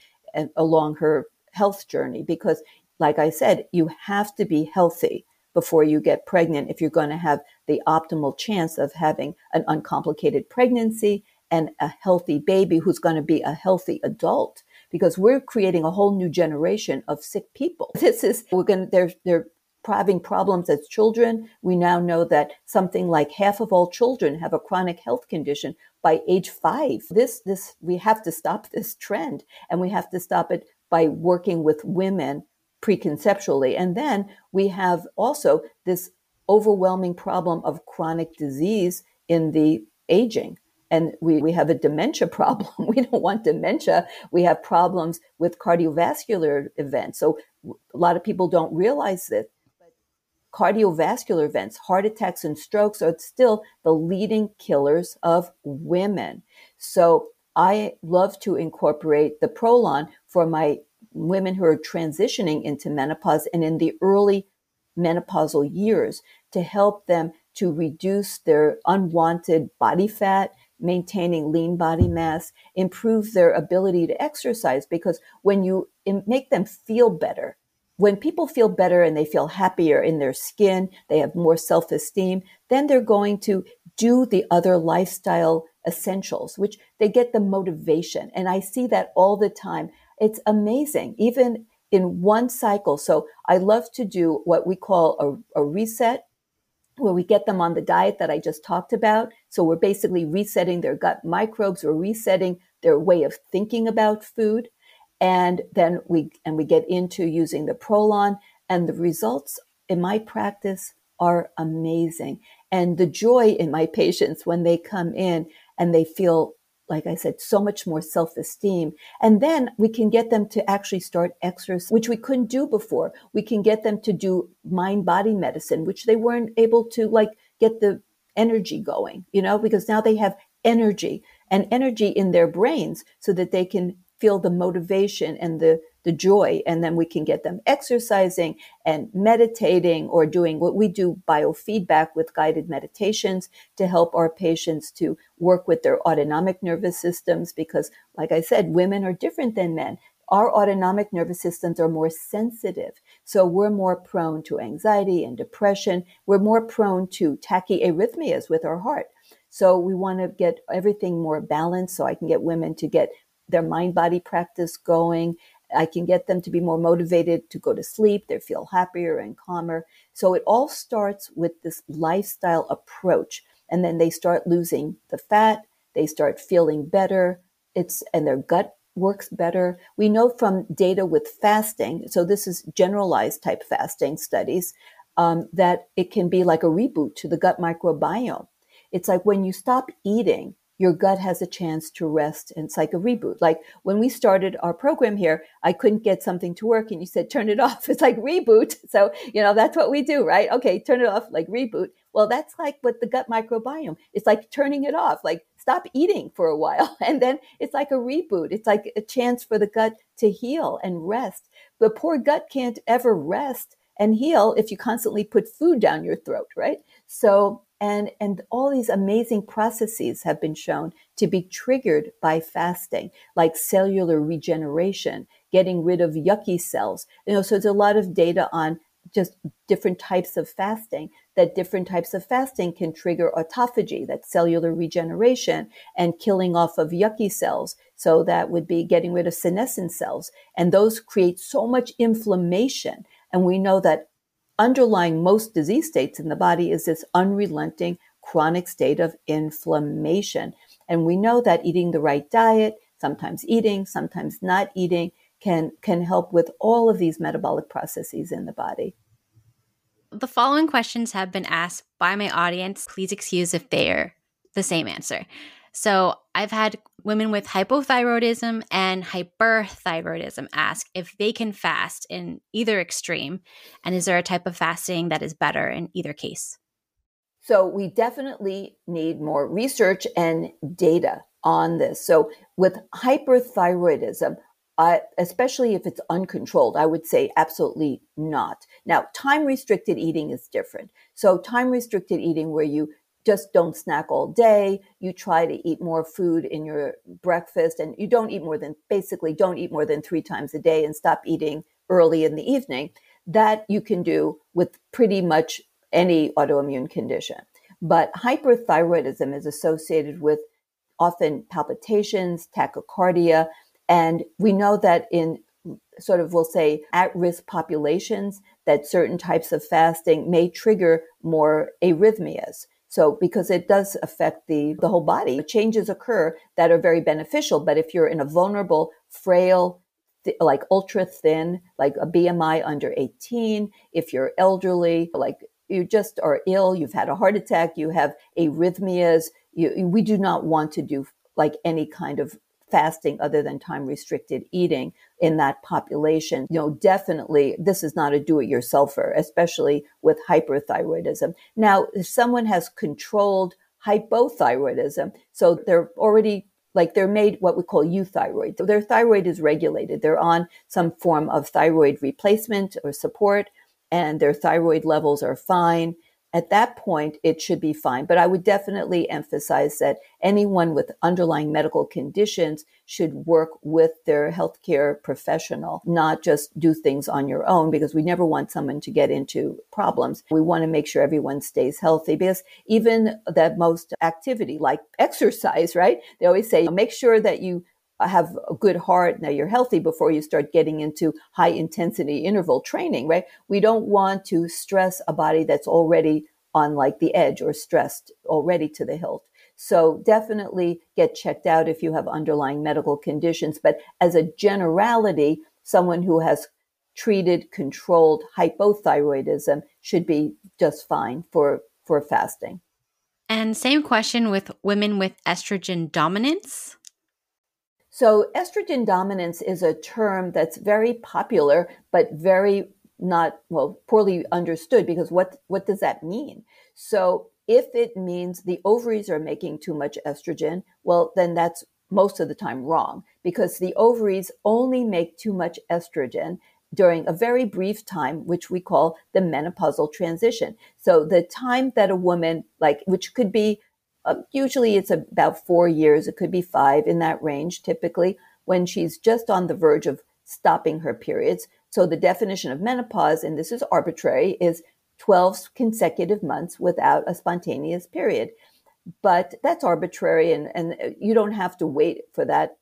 along her health journey. Because, like I said, you have to be healthy before you get pregnant if you're going to have the optimal chance of having an uncomplicated pregnancy and a healthy baby who's going to be a healthy adult because we're creating a whole new generation of sick people. This is we're going to they're they're having problems as children. We now know that something like half of all children have a chronic health condition by age five. This, this, we have to stop this trend and we have to stop it by working with women preconceptually. And then we have also this overwhelming problem of chronic disease in the aging. And we, we have a dementia problem. We don't want dementia. We have problems with cardiovascular events. So a lot of people don't realize that cardiovascular events, heart attacks and strokes are still the leading killers of women. So I love to incorporate the Prolon for my women who are transitioning into menopause and in the early menopausal years to help them to reduce their unwanted body fat, maintaining lean body mass, improve their ability to exercise. Because when you make them feel better, when people feel better and they feel happier in their skin, they have more self esteem, then they're going to do the other lifestyle essentials, which they get the motivation. And I see that all the time. It's amazing, even in one cycle. So I love to do what we call a, a reset, where we get them on the diet that I just talked about. So we're basically resetting their gut microbes, we're resetting their way of thinking about food and then we and we get into using the prolon and the results in my practice are amazing and the joy in my patients when they come in and they feel like I said, so much more self esteem. And then we can get them to actually start exercise, which we couldn't do before. We can get them to do mind body medicine, which they weren't able to like get the energy going, you know, because now they have energy and energy in their brains so that they can feel the motivation and the, the joy. And then we can get them exercising and meditating or doing what we do biofeedback with guided meditations to help our patients to work with their autonomic nervous systems. Because, like I said, women are different than men. Our autonomic nervous systems are more sensitive. So we're more prone to anxiety and depression. We're more prone to tachyarrhythmias with our heart. So we want to get everything more balanced so I can get women to get their mind body practice going. I can get them to be more motivated to go to sleep. They feel happier and calmer. So it all starts with this lifestyle approach. And then they start losing the fat. They start feeling better. It's, and their gut works better. We know from data with fasting, so this is generalized type fasting studies, um, that it can be like a reboot to the gut microbiome. It's like when you stop eating, your gut has a chance to rest and it's like a reboot. Like when we started our program here, I couldn't get something to work and you said, turn it off. It's like reboot. So, you know, that's what we do, right? Okay, turn it off, like reboot. Well, that's like what the gut microbiome. It's like turning it off, like stop eating for a while. And then it's like a reboot. It's like a chance for the gut to heal and rest. The poor gut can't ever rest and heal if you constantly put food down your throat, right? So and, and all these amazing processes have been shown to be triggered by fasting, like cellular regeneration, getting rid of yucky cells. You know, so there's a lot of data on just different types of fasting, that different types of fasting can trigger autophagy, that cellular regeneration and killing off of yucky cells. So that would be getting rid of senescent cells. And those create so much inflammation. And we know that underlying most disease states in the body is this unrelenting chronic state of inflammation. And we know that eating the right diet, sometimes eating, sometimes not eating, can, can help with all of these metabolic processes in the body. The following questions have been asked by my audience. Please excuse if they're the same answer. So I've had women with hypothyroidism and hyperthyroidism ask if they can fast in either extreme, and is there a type of fasting that is better in either case? So we definitely need more research and data on this. So with hyperthyroidism, uh, especially if it's uncontrolled, I would say absolutely not. Now, time restricted eating is different. So, time restricted eating, where you just don't snack all day. You try to eat more food in your breakfast and you don't eat more than basically don't eat more than three times a day and stop eating early in the evening. That you can do with pretty much any autoimmune condition. But hyperthyroidism is associated with often palpitations, tachycardia, and we know that in sort of we'll say at risk populations that certain types of fasting may trigger more arrhythmias. So because it does affect the, the whole body, changes occur that are very beneficial. But if you're in a vulnerable, frail, th- like ultra thin, like a BMI under 18, if you're elderly, like you just are ill, you've had a heart attack, you have arrhythmias, you, we do not want to do like any kind of fasting other than time restricted eating in that population. You know, definitely this is not a do it yourselfer, especially with hyperthyroidism. Now, if someone has controlled hypothyroidism, so they're already like they're made what we call euthyroid. So their thyroid is regulated. They're on some form of thyroid replacement or support and their thyroid levels are fine at that point, it should be fine. But I would definitely emphasize that anyone with underlying medical conditions should work with their healthcare professional, not just do things on your own, because we never want someone to get into problems. We want to make sure everyone stays healthy because even the most activity like exercise, right? They always say, make sure that you Uh, have a good heart, now you're healthy before you start getting into high intensity interval training, right? We don't want to stress a body that's already on like the edge or stressed already to the hilt. So definitely get checked out if you have underlying medical conditions. But as a generality, someone who has treated controlled hypothyroidism should be just fine for, for fasting. And same question with women with estrogen dominance. So, estrogen dominance is a term that's very popular, but very not well poorly understood because what what does that mean? So, if it means the ovaries are making too much estrogen, well, then that's most of the time wrong because the ovaries only make too much estrogen during a very brief time, which we call the menopausal transition. So the time that a woman, like, which could be uh, usually it's about four years. It could be five in that range, typically, when she's just on the verge of stopping her periods. So the definition of menopause, and this is arbitrary, is 12 consecutive months without a spontaneous period. But that's arbitrary, and, and you don't have to wait for that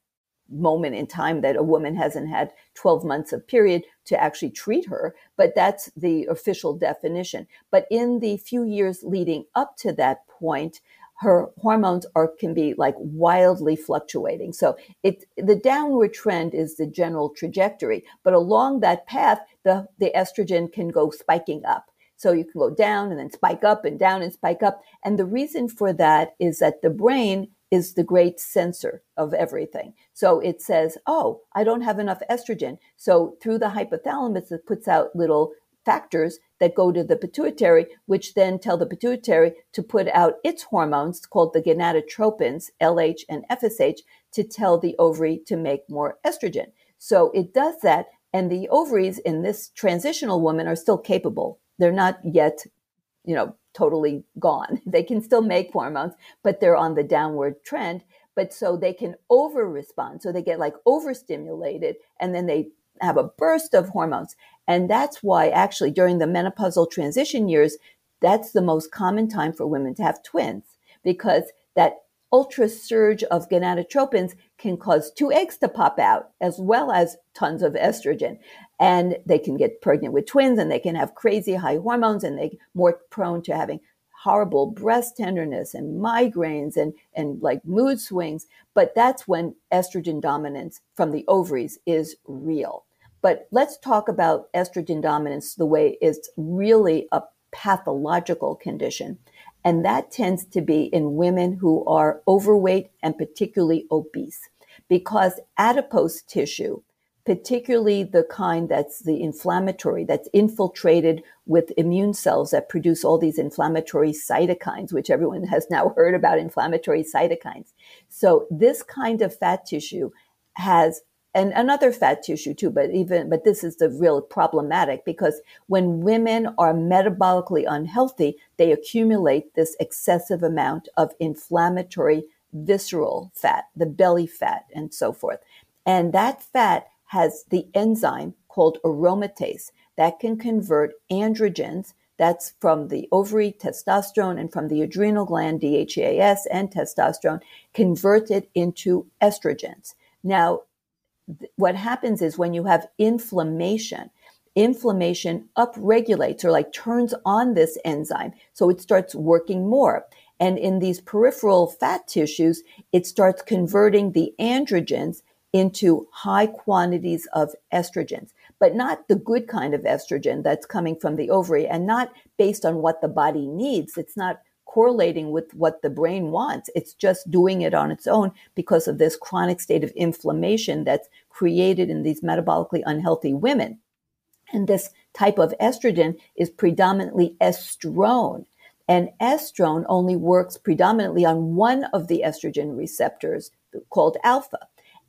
moment in time that a woman hasn't had 12 months of period to actually treat her. But that's the official definition. But in the few years leading up to that point, her hormones are can be like wildly fluctuating. So it the downward trend is the general trajectory, but along that path, the the estrogen can go spiking up. So you can go down and then spike up and down and spike up. And the reason for that is that the brain is the great sensor of everything. So it says, oh, I don't have enough estrogen. So through the hypothalamus, it puts out little factors that go to the pituitary, which then tell the pituitary to put out its hormones called the gonadotropins, LH and FSH, to tell the ovary to make more estrogen. So it does that. And the ovaries in this transitional woman are still capable. They're not yet, you know, totally gone. They can still make hormones, but they're on the downward trend. But so they can over respond. So they get like overstimulated and then they have a burst of hormones. And that's why actually during the menopausal transition years, that's the most common time for women to have twins because that ultra surge of gonadotropins can cause two eggs to pop out as well as tons of estrogen. And they can get pregnant with twins and they can have crazy high hormones and they're more prone to having horrible breast tenderness and migraines and, and like mood swings. But that's when estrogen dominance from the ovaries is real but let's talk about estrogen dominance the way it's really a pathological condition. And that tends to be in women who are overweight and particularly obese because adipose tissue, particularly the kind that's the inflammatory, that's infiltrated with immune cells that produce all these inflammatory cytokines, which everyone has now heard about inflammatory cytokines. So this kind of fat tissue has and another fat tissue too, but even, but this is the real problematic because when women are metabolically unhealthy, they accumulate this excessive amount of inflammatory visceral fat, the belly fat and so forth. And that fat has the enzyme called aromatase that can convert androgens that's from the ovary testosterone and from the adrenal gland DHEAS and testosterone converted into estrogens. Now, what happens is when you have inflammation, inflammation upregulates or like turns on this enzyme. So it starts working more. And in these peripheral fat tissues, it starts converting the androgens into high quantities of estrogens, but not the good kind of estrogen that's coming from the ovary and not based on what the body needs. It's not correlating with what the brain wants. It's just doing it on its own because of this chronic state of inflammation that's created in these metabolically unhealthy women. And this type of estrogen is predominantly estrone. And estrone only works predominantly on one of the estrogen receptors called alpha.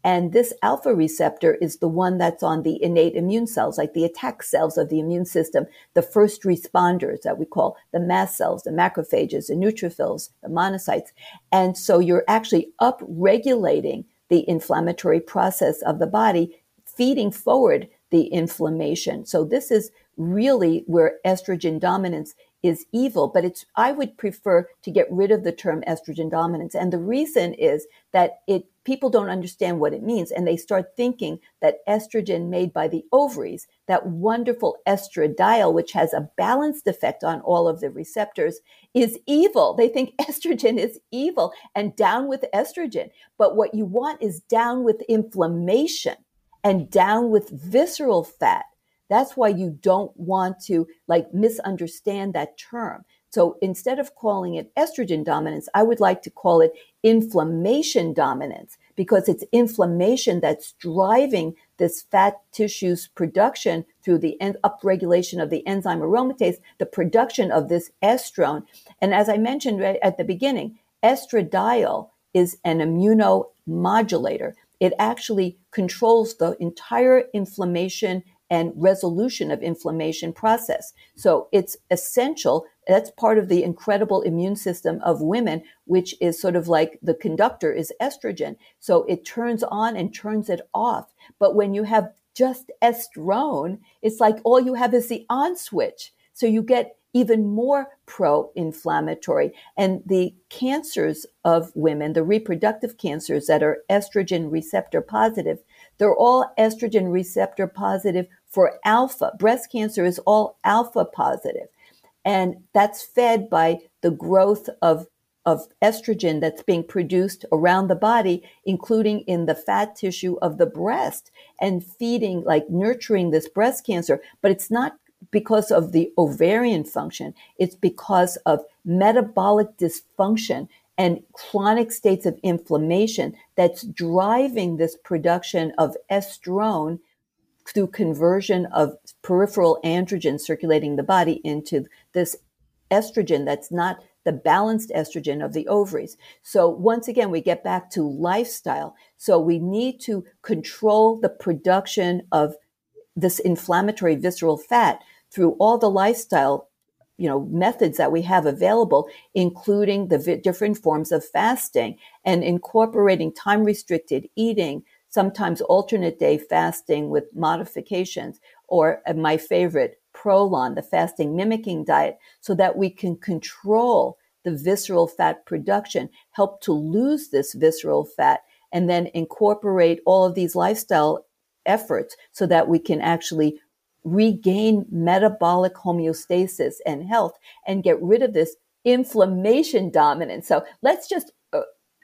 And this alpha receptor is the one that's on the innate immune cells, like the attack cells of the immune system, the first responders that we call the mast cells, the macrophages, the neutrophils, the monocytes. And so you're actually upregulating the inflammatory process of the body, feeding forward the inflammation. So this is really where estrogen dominance is evil, but it's, I would prefer to get rid of the term estrogen dominance. And the reason is that it, people don't understand what it means and they start thinking that estrogen made by the ovaries, that wonderful estradiol, which has a balanced effect on all of the receptors, is evil. They think estrogen is evil and down with estrogen. But what you want is down with inflammation and down with visceral fat that's why you don't want to like misunderstand that term. So instead of calling it estrogen dominance, I would like to call it inflammation dominance because it's inflammation that's driving this fat tissue's production through the en- upregulation of the enzyme aromatase, the production of this estrone. And as I mentioned right at the beginning, estradiol is an immunomodulator. It actually controls the entire inflammation and resolution of inflammation process. So it's essential. That's part of the incredible immune system of women, which is sort of like the conductor is estrogen. So it turns on and turns it off. But when you have just estrone, it's like all you have is the on switch. So you get even more pro inflammatory. And the cancers of women, the reproductive cancers that are estrogen receptor positive, they're all estrogen receptor positive for alpha. Breast cancer is all alpha positive, And that's fed by the growth of, of estrogen that's being produced around the body, including in the fat tissue of the breast and feeding, like nurturing this breast cancer. But it's not because of the ovarian function. It's because of metabolic dysfunction and chronic states of inflammation that's driving this production of estrone through conversion of peripheral androgen circulating the body into this estrogen that's not the balanced estrogen of the ovaries. So once again, we get back to lifestyle. So we need to control the production of this inflammatory visceral fat through all the lifestyle you know methods that we have available including the different forms of fasting and incorporating time restricted eating sometimes alternate day fasting with modifications or uh, my favorite prolon the fasting mimicking diet so that we can control the visceral fat production help to lose this visceral fat and then incorporate all of these lifestyle efforts so that we can actually regain metabolic homeostasis and health and get rid of this inflammation dominance. So let's just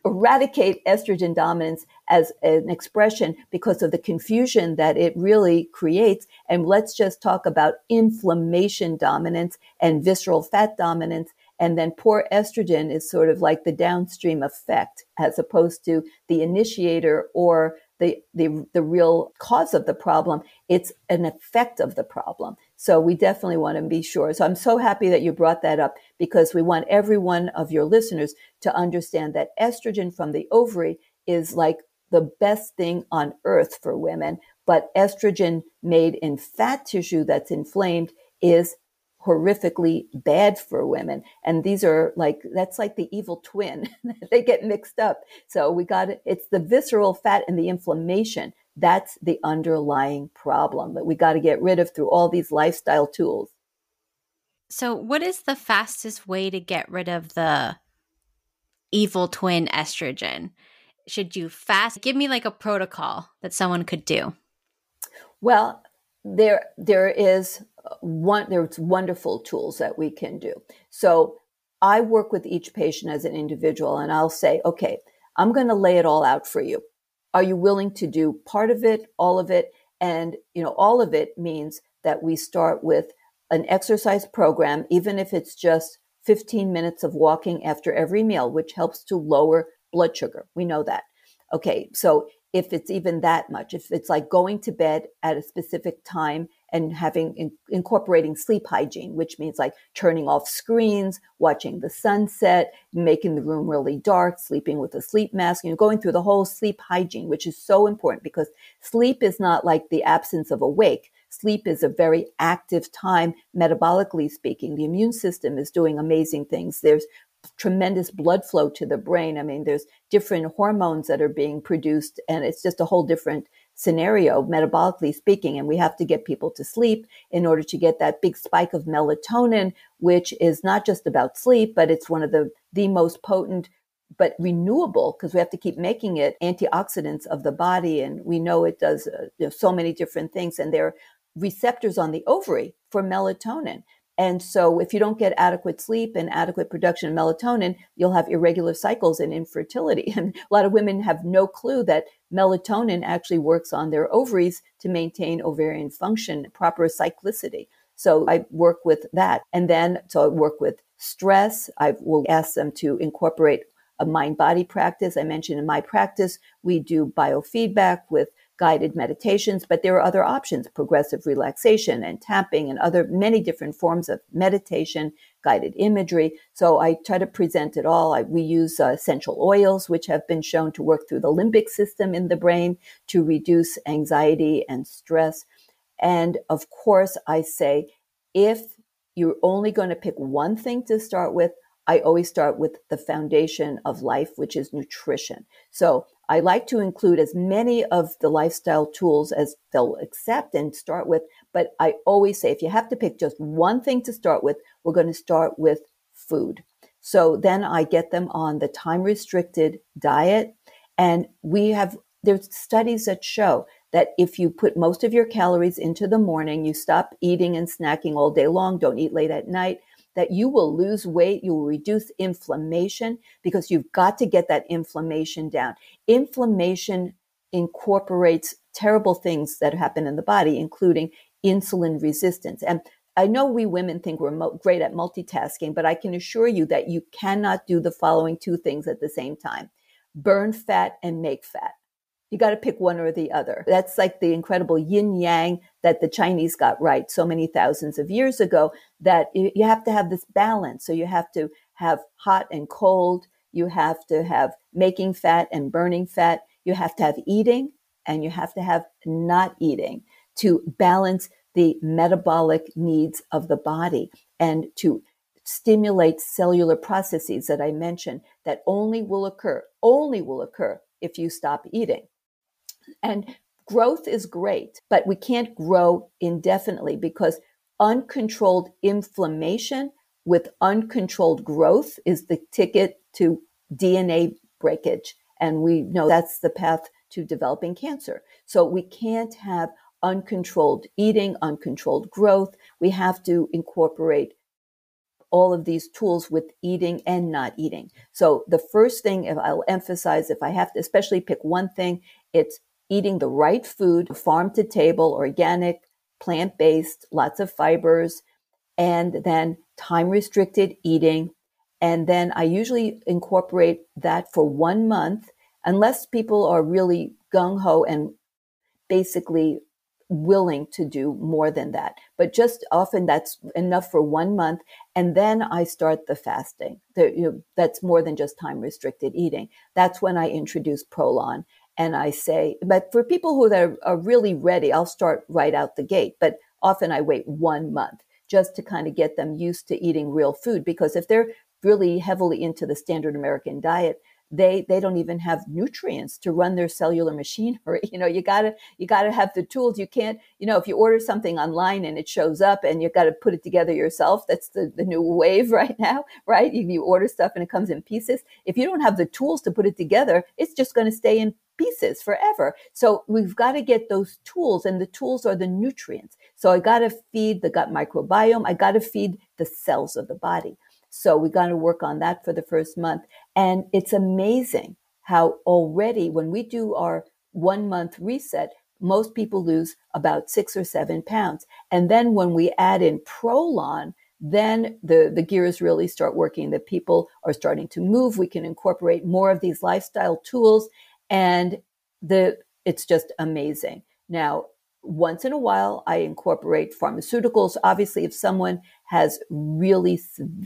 eradicate estrogen dominance as an expression because of the confusion that it really creates. And let's just talk about inflammation dominance and visceral fat dominance. And then poor estrogen is sort of like the downstream effect as opposed to the initiator or the, the, the real cause of the problem. It's an effect of the problem. So we definitely want to be sure. So I'm so happy that you brought that up because we want every one of your listeners to understand that estrogen from the ovary is like the best thing on earth for women. But estrogen made in fat tissue that's inflamed is horrifically bad for women. And these are like, that's like the evil twin. they get mixed up. So we got it. It's the visceral fat and the inflammation. That's the underlying problem that we got to get rid of through all these lifestyle tools. So, what is the fastest way to get rid of the evil twin estrogen? Should you fast? Give me like a protocol that someone could do. Well, there there is one there's wonderful tools that we can do. So I work with each patient as an individual and I'll say, okay, I'm going to lay it all out for you. Are you willing to do part of it, all of it? And, you know, all of it means that we start with an exercise program, even if it's just 15 minutes of walking after every meal, which helps to lower blood sugar. We know that. Okay. So if it's even that much, if it's like going to bed at a specific time and having in, incorporating sleep hygiene, which means like turning off screens, watching the sunset, making the room really dark, sleeping with a sleep mask, you know, going through the whole sleep hygiene, which is so important because sleep is not like the absence of awake. Sleep is a very active time, metabolically speaking. The immune system is doing amazing things. There's tremendous blood flow to the brain. I mean, there's different hormones that are being produced, and it's just a whole different scenario, metabolically speaking, and we have to get people to sleep in order to get that big spike of melatonin, which is not just about sleep, but it's one of the, the most potent but renewable because we have to keep making it antioxidants of the body. And we know it does uh, you know, so many different things. And there are receptors on the ovary for melatonin. And so, if you don't get adequate sleep and adequate production of melatonin, you'll have irregular cycles and infertility. And a lot of women have no clue that melatonin actually works on their ovaries to maintain ovarian function, proper cyclicity. So, I work with that. And then, so I work with stress. I will ask them to incorporate a mind body practice. I mentioned in my practice, we do biofeedback with guided meditations, but there are other options, progressive relaxation and tapping and other many different forms of meditation, guided imagery. So I try to present it all. I, we use uh, essential oils, which have been shown to work through the limbic system in the brain to reduce anxiety and stress. And of course, I say, if you're only going to pick one thing to start with, I always start with the foundation of life, which is nutrition. So I like to include as many of the lifestyle tools as they'll accept and start with. But I always say if you have to pick just one thing to start with, we're going to start with food. So then I get them on the time restricted diet. And we have, there's studies that show that if you put most of your calories into the morning, you stop eating and snacking all day long, don't eat late at night, that you will lose weight, you will reduce inflammation because you've got to get that inflammation down. Inflammation incorporates terrible things that happen in the body, including insulin resistance. And I know we women think we're mo- great at multitasking, but I can assure you that you cannot do the following two things at the same time burn fat and make fat. You got to pick one or the other. That's like the incredible yin yang that the Chinese got right so many thousands of years ago that you have to have this balance. So you have to have hot and cold. You have to have making fat and burning fat. You have to have eating and you have to have not eating to balance the metabolic needs of the body and to stimulate cellular processes that I mentioned that only will occur, only will occur if you stop eating. And growth is great, but we can't grow indefinitely because uncontrolled inflammation with uncontrolled growth is the ticket to DNA breakage. And we know that's the path to developing cancer. So we can't have uncontrolled eating, uncontrolled growth. We have to incorporate all of these tools with eating and not eating. So the first thing if I'll emphasize if I have to especially pick one thing, it's eating the right food, farm to table, organic, plant-based, lots of fibers, and then time restricted eating. And then I usually incorporate that for one month, unless people are really gung ho and basically willing to do more than that. But just often that's enough for one month. And then I start the fasting. The, you know, that's more than just time restricted eating. That's when I introduce Prolon. And I say, but for people who are, are really ready, I'll start right out the gate. But often I wait one month just to kind of get them used to eating real food. Because if they're really heavily into the standard American diet, they they don't even have nutrients to run their cellular machinery. You know you gotta you gotta have the tools. You can't you know if you order something online and it shows up and you gotta put it together yourself that's the, the new wave right now right? You, you order stuff and it comes in pieces. If you don't have the tools to put it together it's just going to stay in pieces forever. So we've got to get those tools and the tools are the nutrients. So i got to feed the gut microbiome. I got to feed the cells of the body so we got to work on that for the first month. And it's amazing how already when we do our one month reset, most people lose about six or seven pounds. And then when we add in Prolon, then the, the gears really start working. The people are starting to move. We can incorporate more of these lifestyle tools and the, it's just amazing. Now, once in a while, I incorporate pharmaceuticals. Obviously, if someone has really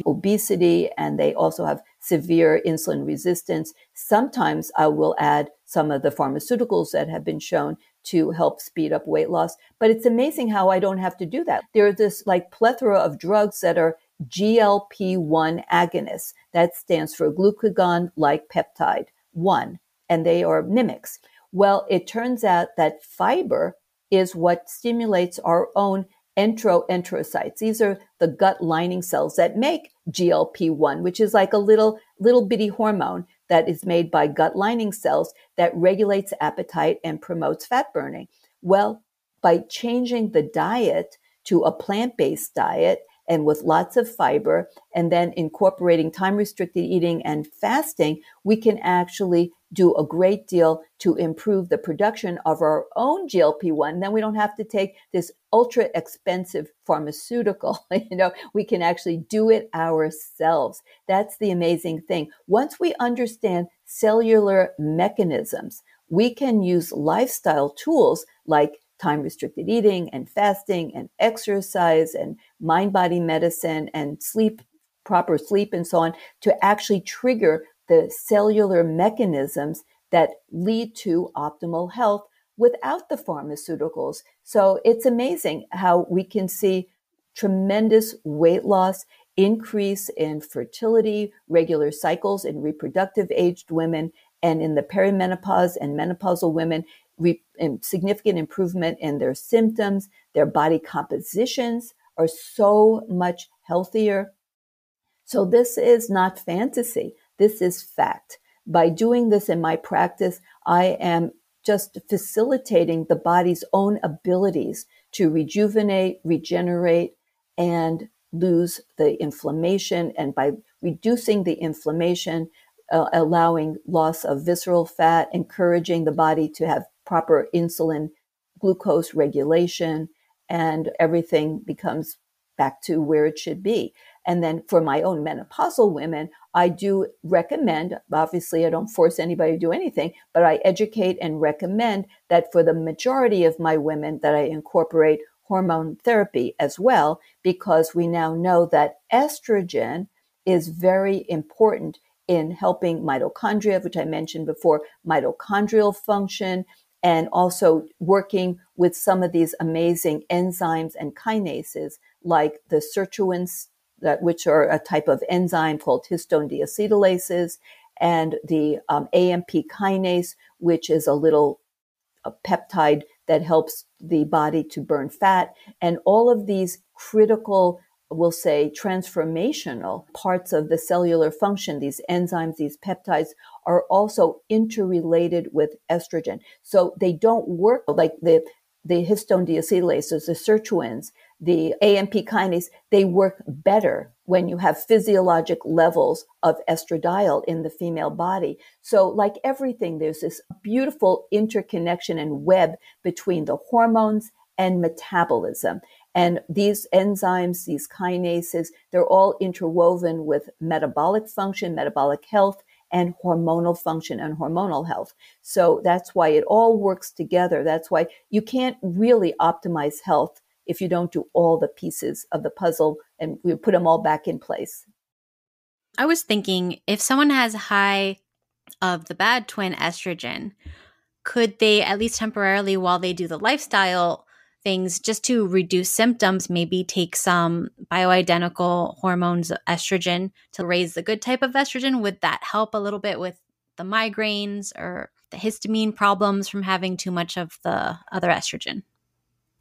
obesity and they also have severe insulin resistance, sometimes I will add some of the pharmaceuticals that have been shown to help speed up weight loss. But it's amazing how I don't have to do that. There's this like plethora of drugs that are GLP-1 agonists. That stands for glucagon like peptide 1, and they are mimics. Well, it turns out that fiber is what stimulates our own enteroenterocytes. These are the gut lining cells that make GLP-1, which is like a little, little bitty hormone that is made by gut lining cells that regulates appetite and promotes fat burning. Well, by changing the diet to a plant-based diet and with lots of fiber and then incorporating time restricted eating and fasting, we can actually do a great deal to improve the production of our own GLP-1. Then we don't have to take this ultra expensive pharmaceutical. you know, we can actually do it ourselves. That's the amazing thing. Once we understand cellular mechanisms, we can use lifestyle tools like time restricted eating and fasting and exercise and mind body medicine and sleep, proper sleep and so on to actually trigger the cellular mechanisms that lead to optimal health without the pharmaceuticals. So it's amazing how we can see tremendous weight loss, increase in fertility, regular cycles in reproductive aged women, and in the perimenopause and menopausal women, re- significant improvement in their symptoms, their body compositions are so much healthier. So this is not fantasy. This is fact. By doing this in my practice, I am just facilitating the body's own abilities to rejuvenate, regenerate, and lose the inflammation. And by reducing the inflammation, uh, allowing loss of visceral fat, encouraging the body to have proper insulin glucose regulation, and everything becomes back to where it should be. And then for my own menopausal women, I do recommend, obviously, I don't force anybody to do anything, but I educate and recommend that for the majority of my women that I incorporate hormone therapy as well, because we now know that estrogen is very important in helping mitochondria, which I mentioned before, mitochondrial function, and also working with some of these amazing enzymes and kinases like the sirtuins, that, which are a type of enzyme called histone deacetylases, and the um, AMP kinase, which is a little a peptide that helps the body to burn fat. And all of these critical we'll say transformational parts of the cellular function, these enzymes, these peptides are also interrelated with estrogen. So they don't work like the, the histone deacetylases, the sirtuins, the AMP kinase, they work better when you have physiologic levels of estradiol in the female body. So like everything, there's this beautiful interconnection and web between the hormones and metabolism. And these enzymes, these kinases, they're all interwoven with metabolic function, metabolic health, and hormonal function and hormonal health. So that's why it all works together. That's why you can't really optimize health if you don't do all the pieces of the puzzle and we put them all back in place. I was thinking if someone has high of the bad twin estrogen, could they at least temporarily while they do the lifestyle things just to reduce symptoms, maybe take some bioidentical hormones, estrogen, to raise the good type of estrogen. Would that help a little bit with the migraines or the histamine problems from having too much of the other estrogen?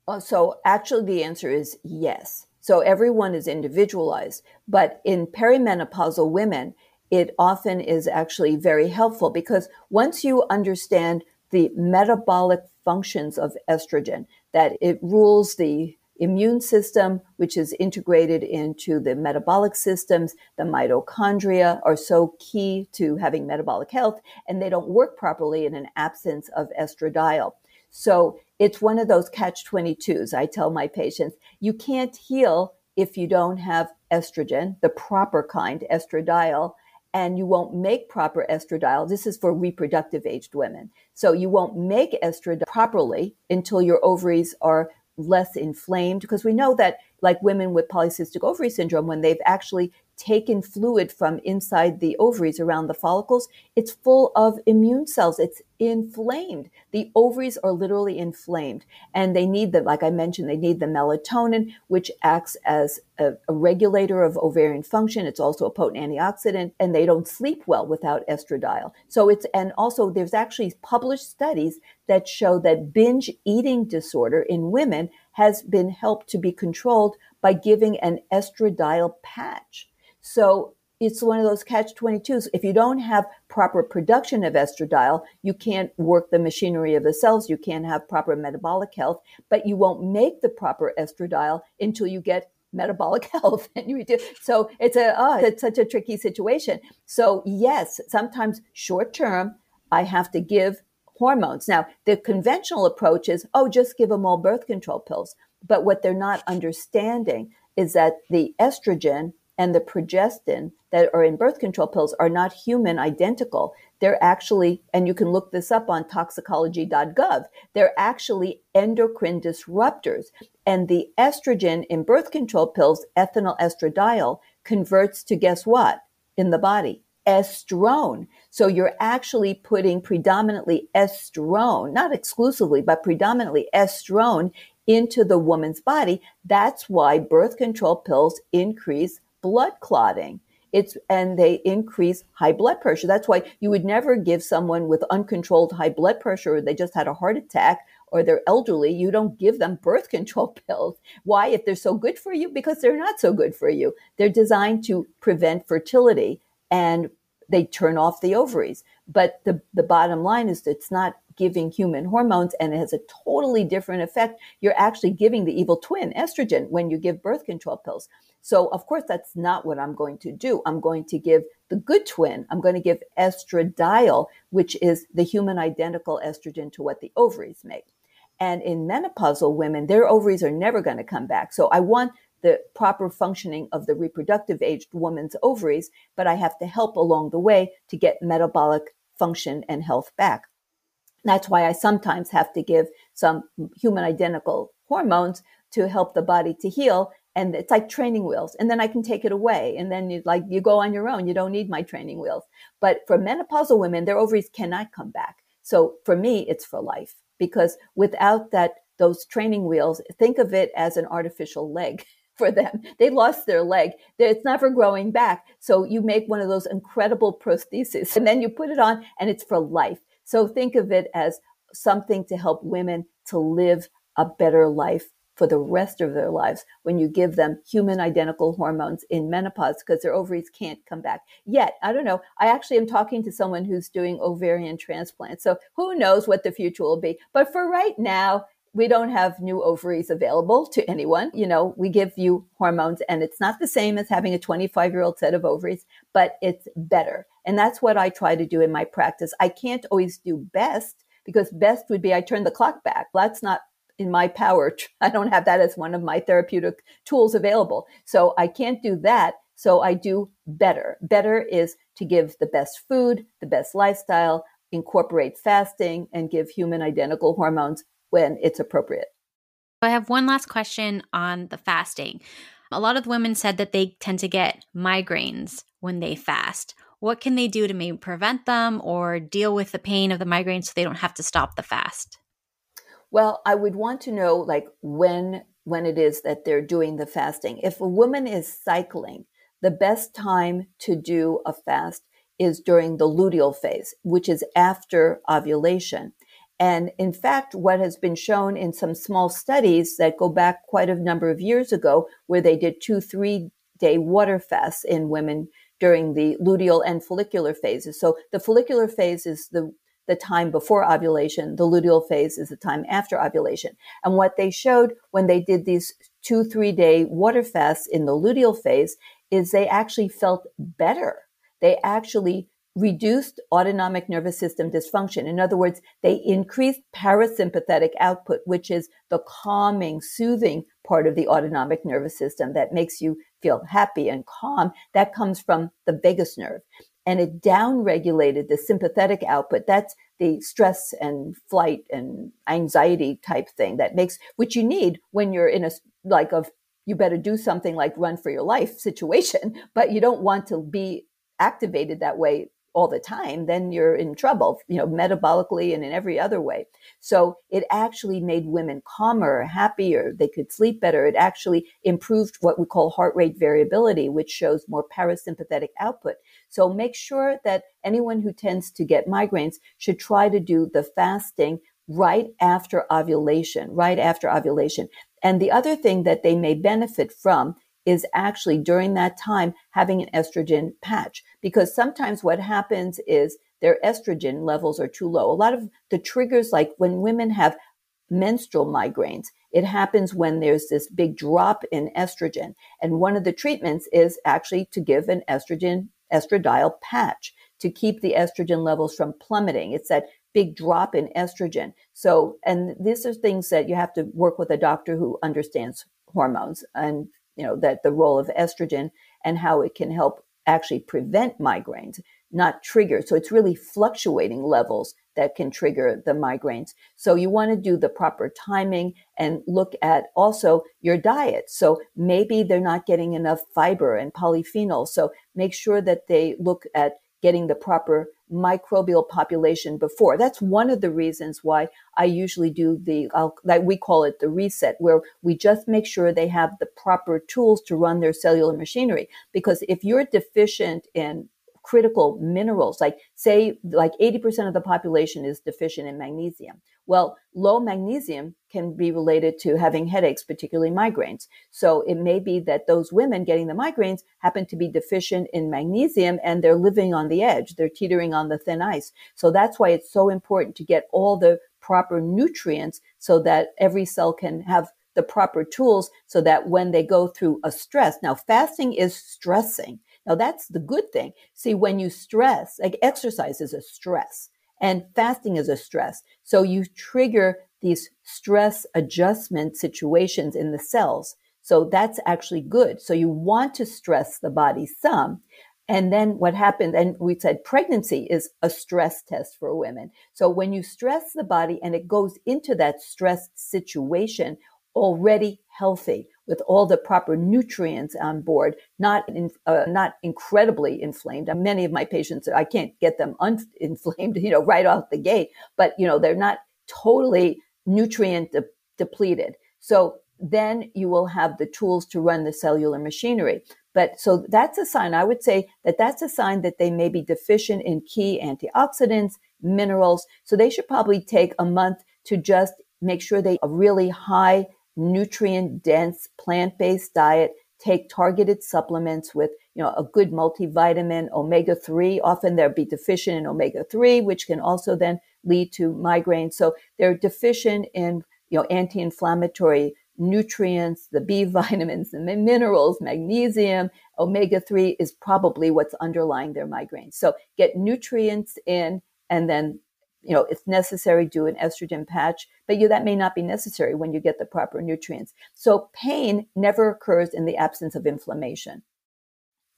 Uh, so, actually, the answer is yes. So, everyone is individualized, but in perimenopausal women, it often is actually very helpful because once you understand the metabolic functions of estrogen, that it rules the immune system, which is integrated into the metabolic systems. The mitochondria are so key to having metabolic health, and they don't work properly in an absence of estradiol. So it's one of those catch 22s. I tell my patients, you can't heal if you don't have estrogen, the proper kind, estradiol, and you won't make proper estradiol. This is for reproductive aged women. So you won't make estradiol properly until your ovaries are less inflamed because we know that like women with polycystic ovary syndrome when they've actually taken fluid from inside the ovaries around the follicles, it's full of immune cells. It's inflamed. The ovaries are literally inflamed and they need the, like I mentioned, they need the melatonin, which acts as a, a regulator of ovarian function. It's also a potent antioxidant and they don't sleep well without estradiol. So it's, and also there's actually published studies that show that binge eating disorder in women has been helped to be controlled by giving an estradiol patch. So it's one of those catch 22s. If you don't have proper production of estradiol, you can't work the machinery of the cells. You can't have proper metabolic health, but you won't make the proper estradiol until you get metabolic health. and you do. So it's a, oh, it's such a tricky situation. So yes, sometimes short term, I have to give hormones. Now, the conventional approach is, oh, just give them all birth control pills. But what they're not understanding is that the estrogen and the progestin that are in birth control pills are not human identical. They're actually, and you can look this up on toxicology.gov, they're actually endocrine disruptors. And the estrogen in birth control pills, ethinyl estradiol, converts to guess what in the body? Estrone. So you're actually putting predominantly estrone, not exclusively, but predominantly estrone into the woman's body. That's why birth control pills increase blood clotting. It's and they increase high blood pressure. That's why you would never give someone with uncontrolled high blood pressure or they just had a heart attack or they're elderly, you don't give them birth control pills. Why? If they're so good for you, because they're not so good for you. They're designed to prevent fertility and they turn off the ovaries. But the, the bottom line is it's not giving human hormones and it has a totally different effect. You're actually giving the evil twin, estrogen, when you give birth control pills. So, of course, that's not what I'm going to do. I'm going to give the good twin, I'm going to give estradiol, which is the human identical estrogen to what the ovaries make. And in menopausal women, their ovaries are never going to come back. So I want the proper functioning of the reproductive aged woman's ovaries, but I have to help along the way to get metabolic function and health back. That's why I sometimes have to give some human identical hormones to help the body to heal. And it's like training wheels. And then I can take it away. And then you like, you go on your own. You don't need my training wheels. But for menopausal women, their ovaries cannot come back. So for me, it's for life because without that, those training wheels, think of it as an artificial leg for them. They lost their leg. It's never growing back. So you make one of those incredible prostheses and then you put it on and it's for life. So think of it as something to help women to live a better life for the rest of their lives when you give them human identical hormones in menopause because their ovaries can't come back yet. I don't know. I actually am talking to someone who's doing ovarian transplants. So who knows what the future will be. But for right now, we don't have new ovaries available to anyone. You know, we give you hormones and it's not the same as having a 25 year old set of ovaries, but it's better. And that's what I try to do in my practice. I can't always do best because best would be I turn the clock back. That's not in my power. I don't have that as one of my therapeutic tools available. So I can't do that. So I do better. Better is to give the best food, the best lifestyle, incorporate fasting, and give human identical hormones when it's appropriate. I have one last question on the fasting. A lot of women said that they tend to get migraines when they fast. What can they do to maybe prevent them or deal with the pain of the migraine so they don't have to stop the fast? Well, I would want to know like when when it is that they're doing the fasting. If a woman is cycling, the best time to do a fast is during the luteal phase, which is after ovulation. And in fact, what has been shown in some small studies that go back quite a number of years ago, where they did two, three day water fasts in women during the luteal and follicular phases. So the follicular phase is the the time before ovulation. The luteal phase is the time after ovulation. And what they showed when they did these two, three day water fasts in the luteal phase is they actually felt better. They actually reduced autonomic nervous system dysfunction. In other words, they increased parasympathetic output, which is the calming, soothing part of the autonomic nervous system that makes you feel happy and calm. That comes from the vagus nerve. And it downregulated the sympathetic output. That's the stress and flight and anxiety type thing that makes, which you need when you're in a, like a, you better do something like run for your life situation, but you don't want to be activated that way all the time, then you're in trouble, you know, metabolically and in every other way. So it actually made women calmer, happier. They could sleep better. It actually improved what we call heart rate variability, which shows more parasympathetic output. So make sure that anyone who tends to get migraines should try to do the fasting right after ovulation, right after ovulation. And the other thing that they may benefit from is actually during that time having an estrogen patch because sometimes what happens is their estrogen levels are too low. A lot of the triggers, like when women have menstrual migraines, it happens when there's this big drop in estrogen. And one of the treatments is actually to give an estrogen estradiol patch to keep the estrogen levels from plummeting. It's that big drop in estrogen. So, and these are things that you have to work with a doctor who understands hormones and you know, that the role of estrogen and how it can help actually prevent migraines, not trigger. So it's really fluctuating levels that can trigger the migraines. So you want to do the proper timing and look at also your diet. So maybe they're not getting enough fiber and polyphenols. So make sure that they look at getting the proper microbial population before. That's one of the reasons why I usually do the, like we call it the reset, where we just make sure they have the proper tools to run their cellular machinery. Because if you're deficient in critical minerals, like say, like 80% of the population is deficient in magnesium. Well, low magnesium can be related to having headaches, particularly migraines. So it may be that those women getting the migraines happen to be deficient in magnesium and they're living on the edge. They're teetering on the thin ice. So that's why it's so important to get all the proper nutrients so that every cell can have the proper tools so that when they go through a stress, now fasting is stressing. Now that's the good thing. See, when you stress, like exercise is a stress and fasting is a stress. So you trigger these stress adjustment situations in the cells. So that's actually good. So you want to stress the body some. And then what happens, and we said pregnancy is a stress test for women. So when you stress the body and it goes into that stressed situation already healthy with all the proper nutrients on board, not in, uh, not incredibly inflamed. Many of my patients, I can't get them uninflamed, you know, right off the gate, but you know, they're not totally nutrient de- depleted. So then you will have the tools to run the cellular machinery. But so that's a sign. I would say that that's a sign that they may be deficient in key antioxidants, minerals. So they should probably take a month to just make sure they a really high nutrient dense plant-based diet, take targeted supplements with, you know, a good multivitamin, omega 3. Often they'll be deficient in omega 3, which can also then lead to migraine. So they're deficient in, you know, anti-inflammatory nutrients, the B vitamins, the minerals, magnesium, omega 3 is probably what's underlying their migraines. So get nutrients in and then you know, it's necessary do an estrogen patch, but you, that may not be necessary when you get the proper nutrients. So pain never occurs in the absence of inflammation.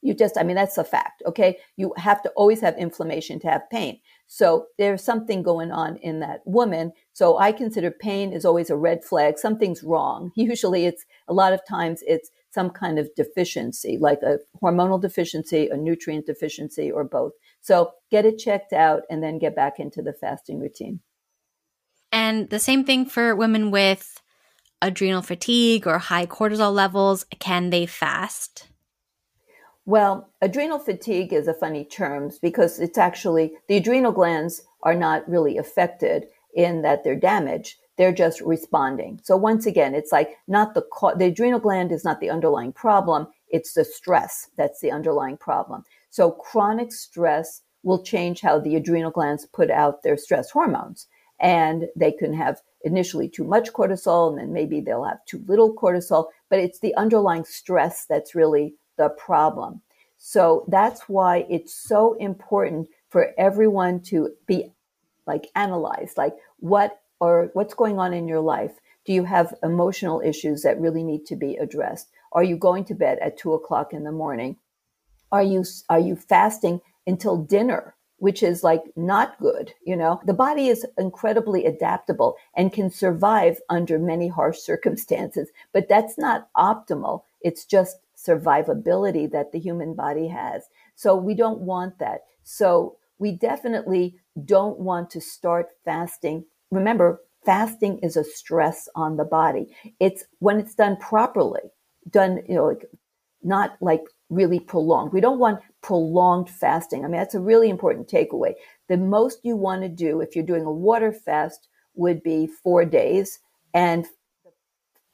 You just, I mean, that's a fact. Okay. You have to always have inflammation to have pain. So there's something going on in that woman. So I consider pain is always a red flag. Something's wrong. Usually it's a lot of times it's some kind of deficiency, like a hormonal deficiency, a nutrient deficiency, or both. So get it checked out and then get back into the fasting routine. And the same thing for women with adrenal fatigue or high cortisol levels. Can they fast? Well, adrenal fatigue is a funny term because it's actually the adrenal glands are not really affected in that they're damaged. They're just responding. So once again, it's like not the the adrenal gland is not the underlying problem. It's the stress that's the underlying problem. So chronic stress will change how the adrenal glands put out their stress hormones. And they can have initially too much cortisol and then maybe they'll have too little cortisol, but it's the underlying stress that's really the problem. So that's why it's so important for everyone to be like analyzed, like what or what's going on in your life. Do you have emotional issues that really need to be addressed? Are you going to bed at two o'clock in the morning? Are you are you fasting until dinner? which is like not good. You know, the body is incredibly adaptable and can survive under many harsh circumstances, but that's not optimal. It's just survivability that the human body has. So we don't want that. So we definitely don't want to start fasting. Remember, fasting is a stress on the body. It's when it's done properly, done, you know, like not like really prolonged. We don't want prolonged fasting. I mean, that's a really important takeaway. The most you want to do if you're doing a water fast would be four days and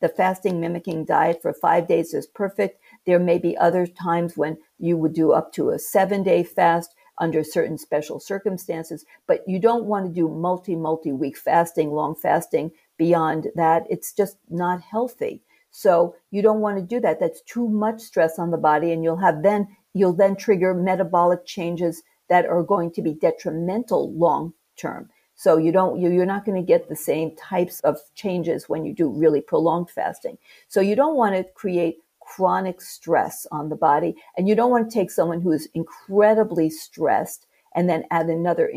the fasting mimicking diet for five days is perfect. There may be other times when you would do up to a seven day fast under certain special circumstances, but you don't want to do multi, multi week fasting, long fasting beyond that. It's just not healthy. So you don't want to do that. That's too much stress on the body and you'll have then, you'll then trigger metabolic changes that are going to be detrimental long term. So you don't, you're not going to get the same types of changes when you do really prolonged fasting. So you don't want to create chronic stress on the body. And you don't want to take someone who is incredibly stressed and then add another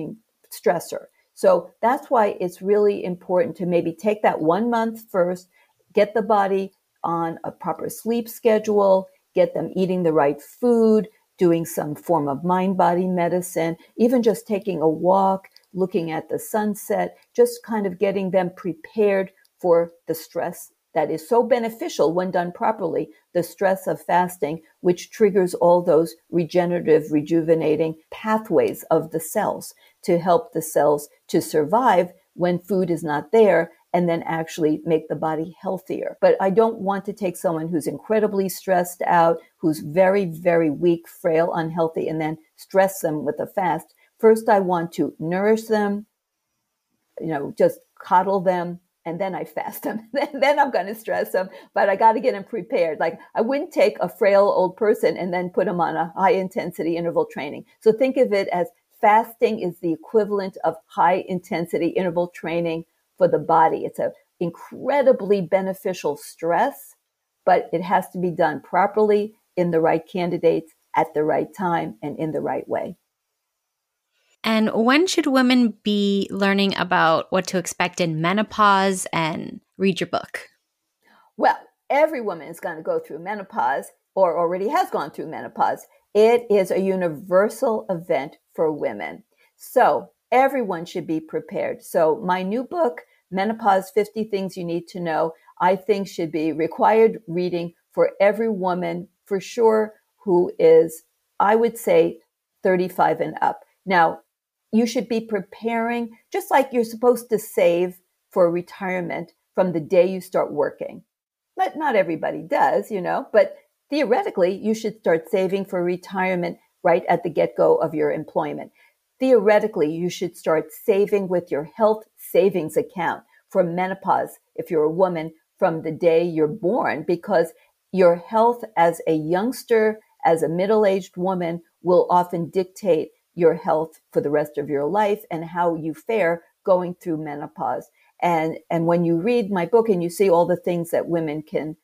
stressor. So that's why it's really important to maybe take that one month first, get the body on a proper sleep schedule, get them eating the right food, doing some form of mind body medicine, even just taking a walk, looking at the sunset, just kind of getting them prepared for the stress that is so beneficial when done properly, the stress of fasting, which triggers all those regenerative, rejuvenating pathways of the cells to help the cells to survive when food is not there and then actually make the body healthier. But I don't want to take someone who's incredibly stressed out, who's very, very weak, frail, unhealthy, and then stress them with a fast. First, I want to nourish them, you know, just coddle them, and then I fast them. then I'm going to stress them, but I got to get them prepared. Like I wouldn't take a frail old person and then put them on a high intensity interval training. So think of it as fasting is the equivalent of high intensity interval training for the body. It's an incredibly beneficial stress, but it has to be done properly in the right candidates at the right time and in the right way. And when should women be learning about what to expect in menopause and read your book? Well, every woman is going to go through menopause or already has gone through menopause. It is a universal event for women. So everyone should be prepared. So my new book, Menopause 50 Things You Need to Know, I think should be required reading for every woman for sure who is, I would say, 35 and up. Now, you should be preparing just like you're supposed to save for retirement from the day you start working. But not everybody does, you know, but theoretically, you should start saving for retirement right at the get go of your employment. Theoretically, you should start saving with your health savings account for menopause if you're a woman from the day you're born, because your health as a youngster, as a middle aged woman, will often dictate your health for the rest of your life and how you fare going through menopause. And, and when you read my book and you see all the things that women can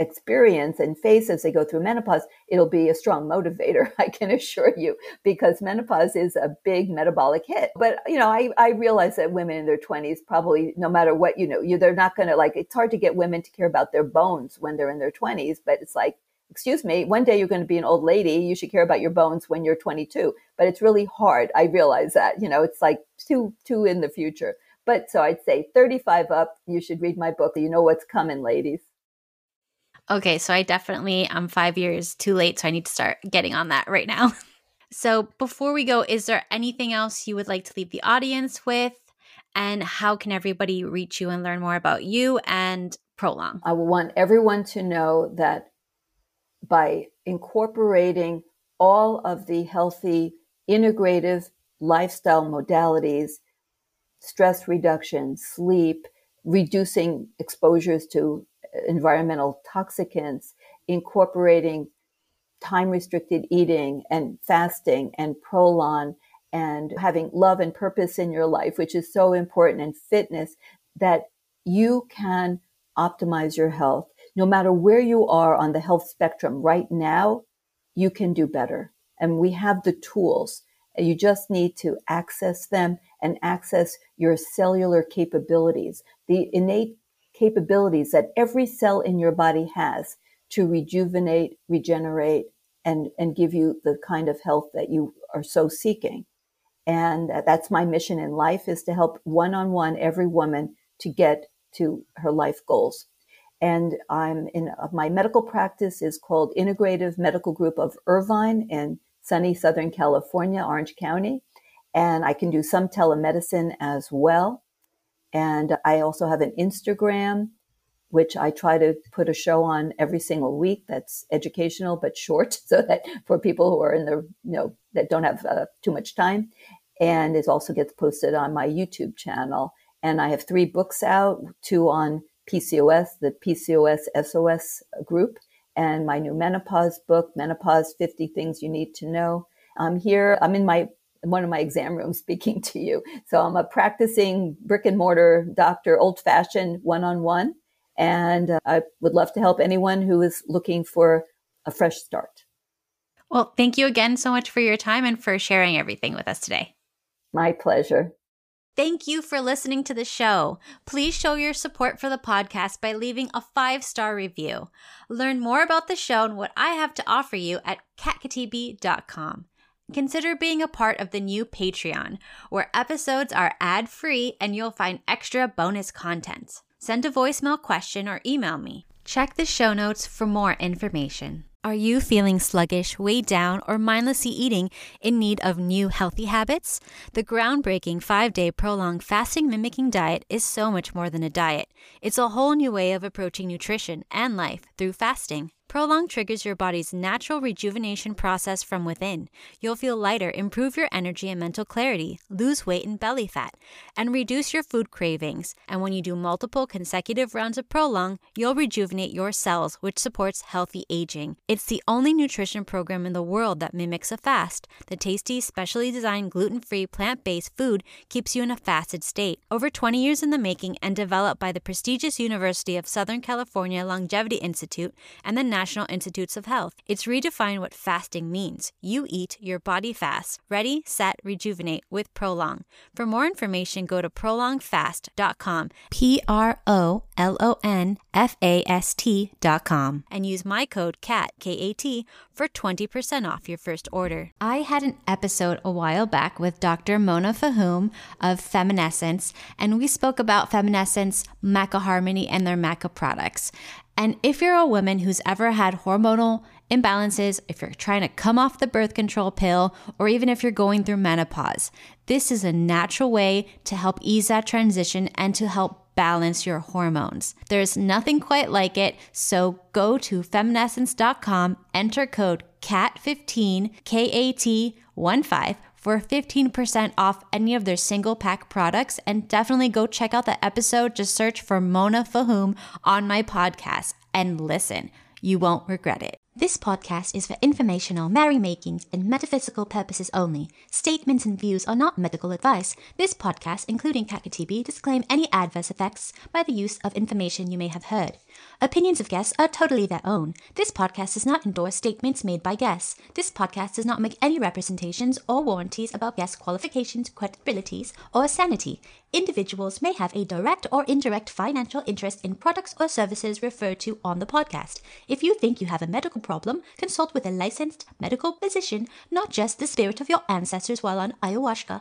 experience and face as they go through menopause, it'll be a strong motivator, I can assure you, because menopause is a big metabolic hit. But, you know, I, I realize that women in their 20s probably, no matter what, you know, you, they're not going to like, it's hard to get women to care about their bones when they're in their 20s, but it's like, excuse me, one day you're going to be an old lady. You should care about your bones when you're 22. But it's really hard. I realize that, you know, it's like too, too in the future. But so I'd say 35 up, you should read my book. You know what's coming, ladies. Okay, so I definitely I'm 5 years too late, so I need to start getting on that right now. so, before we go, is there anything else you would like to leave the audience with? And how can everybody reach you and learn more about you and ProLon? I want everyone to know that by incorporating all of the healthy integrative lifestyle modalities, stress reduction, sleep, reducing exposures to environmental toxicants, incorporating time restricted eating and fasting and prolon and having love and purpose in your life, which is so important, and fitness, that you can optimize your health. No matter where you are on the health spectrum right now, you can do better. And we have the tools. You just need to access them and access your cellular capabilities, the innate capabilities that every cell in your body has to rejuvenate, regenerate, and, and give you the kind of health that you are so seeking. And that's my mission in life is to help one on one every woman to get to her life goals. And I'm in my medical practice is called Integrative Medical Group of Irvine in sunny Southern California, Orange County. And I can do some telemedicine as well. And I also have an Instagram, which I try to put a show on every single week that's educational but short so that for people who are in the, you know, that don't have uh, too much time. And it also gets posted on my YouTube channel. And I have three books out, two on PCOS, the PCOS SOS group, and my new menopause book, Menopause 50 Things You Need to Know. I'm here, I'm in my one of my exam rooms speaking to you. So I'm a practicing brick and mortar doctor, old fashioned one on one. And uh, I would love to help anyone who is looking for a fresh start. Well, thank you again so much for your time and for sharing everything with us today. My pleasure. Thank you for listening to the show. Please show your support for the podcast by leaving a five star review. Learn more about the show and what I have to offer you at katkatibi.com. Consider being a part of the new Patreon, where episodes are ad free and you'll find extra bonus content. Send a voicemail question or email me. Check the show notes for more information. Are you feeling sluggish, weighed down, or mindlessly eating in need of new healthy habits? The groundbreaking five day ProLon fasting mimicking diet is so much more than a diet. It's a whole new way of approaching nutrition and life through fasting. ProLon triggers your body's natural rejuvenation process from within. You'll feel lighter, improve your energy and mental clarity, lose weight and belly fat, and reduce your food cravings. And when you do multiple consecutive rounds of ProLon, you'll rejuvenate your cells, which supports healthy aging. It's the only nutrition program in the world that mimics a fast. The tasty, specially designed gluten free, plant based food keeps you in a fasted state. Over 20 years in the making and developed by the prestigious University of Southern California Longevity Institute and the National Institutes of Health. It's redefined what fasting means. You eat, your body fasts. Ready, set, rejuvenate with ProLon. For more information, go to prolonfast.com. P R O L O N F A S T.com. And use my code CAT, K A T, for 20% off your first order. I had an episode a while back with Dr. Mona Fahum of Feminescence, and we spoke about Feminescence, Maca Harmony, and their Maca products. And if you're a woman who's ever had hormonal imbalances, if you're trying to come off the birth control pill, or even if you're going through menopause, this is a natural way to help ease that transition and to help balance your hormones. There's nothing quite like it, so go to feminescence.com, enter code CAT15, K A T 1 5 for 15% off any of their single pack products. And definitely go check out the episode. Just search for Mona Fahum on my podcast and listen. You won't regret it. This podcast is for informational, merrymaking, and metaphysical purposes only. Statements and views are not medical advice. This podcast, including Kakatibi, disclaim any adverse effects by the use of information you may have heard. Opinions of guests are totally their own. This podcast does not endorse statements made by guests. This podcast does not make any representations or warranties about guest qualifications, credibilities, or sanity. Individuals may have a direct or indirect financial interest in products or services referred to on the podcast. If you think you have a medical problem, consult with a licensed medical physician, not just the spirit of your ancestors while on ayahuasca.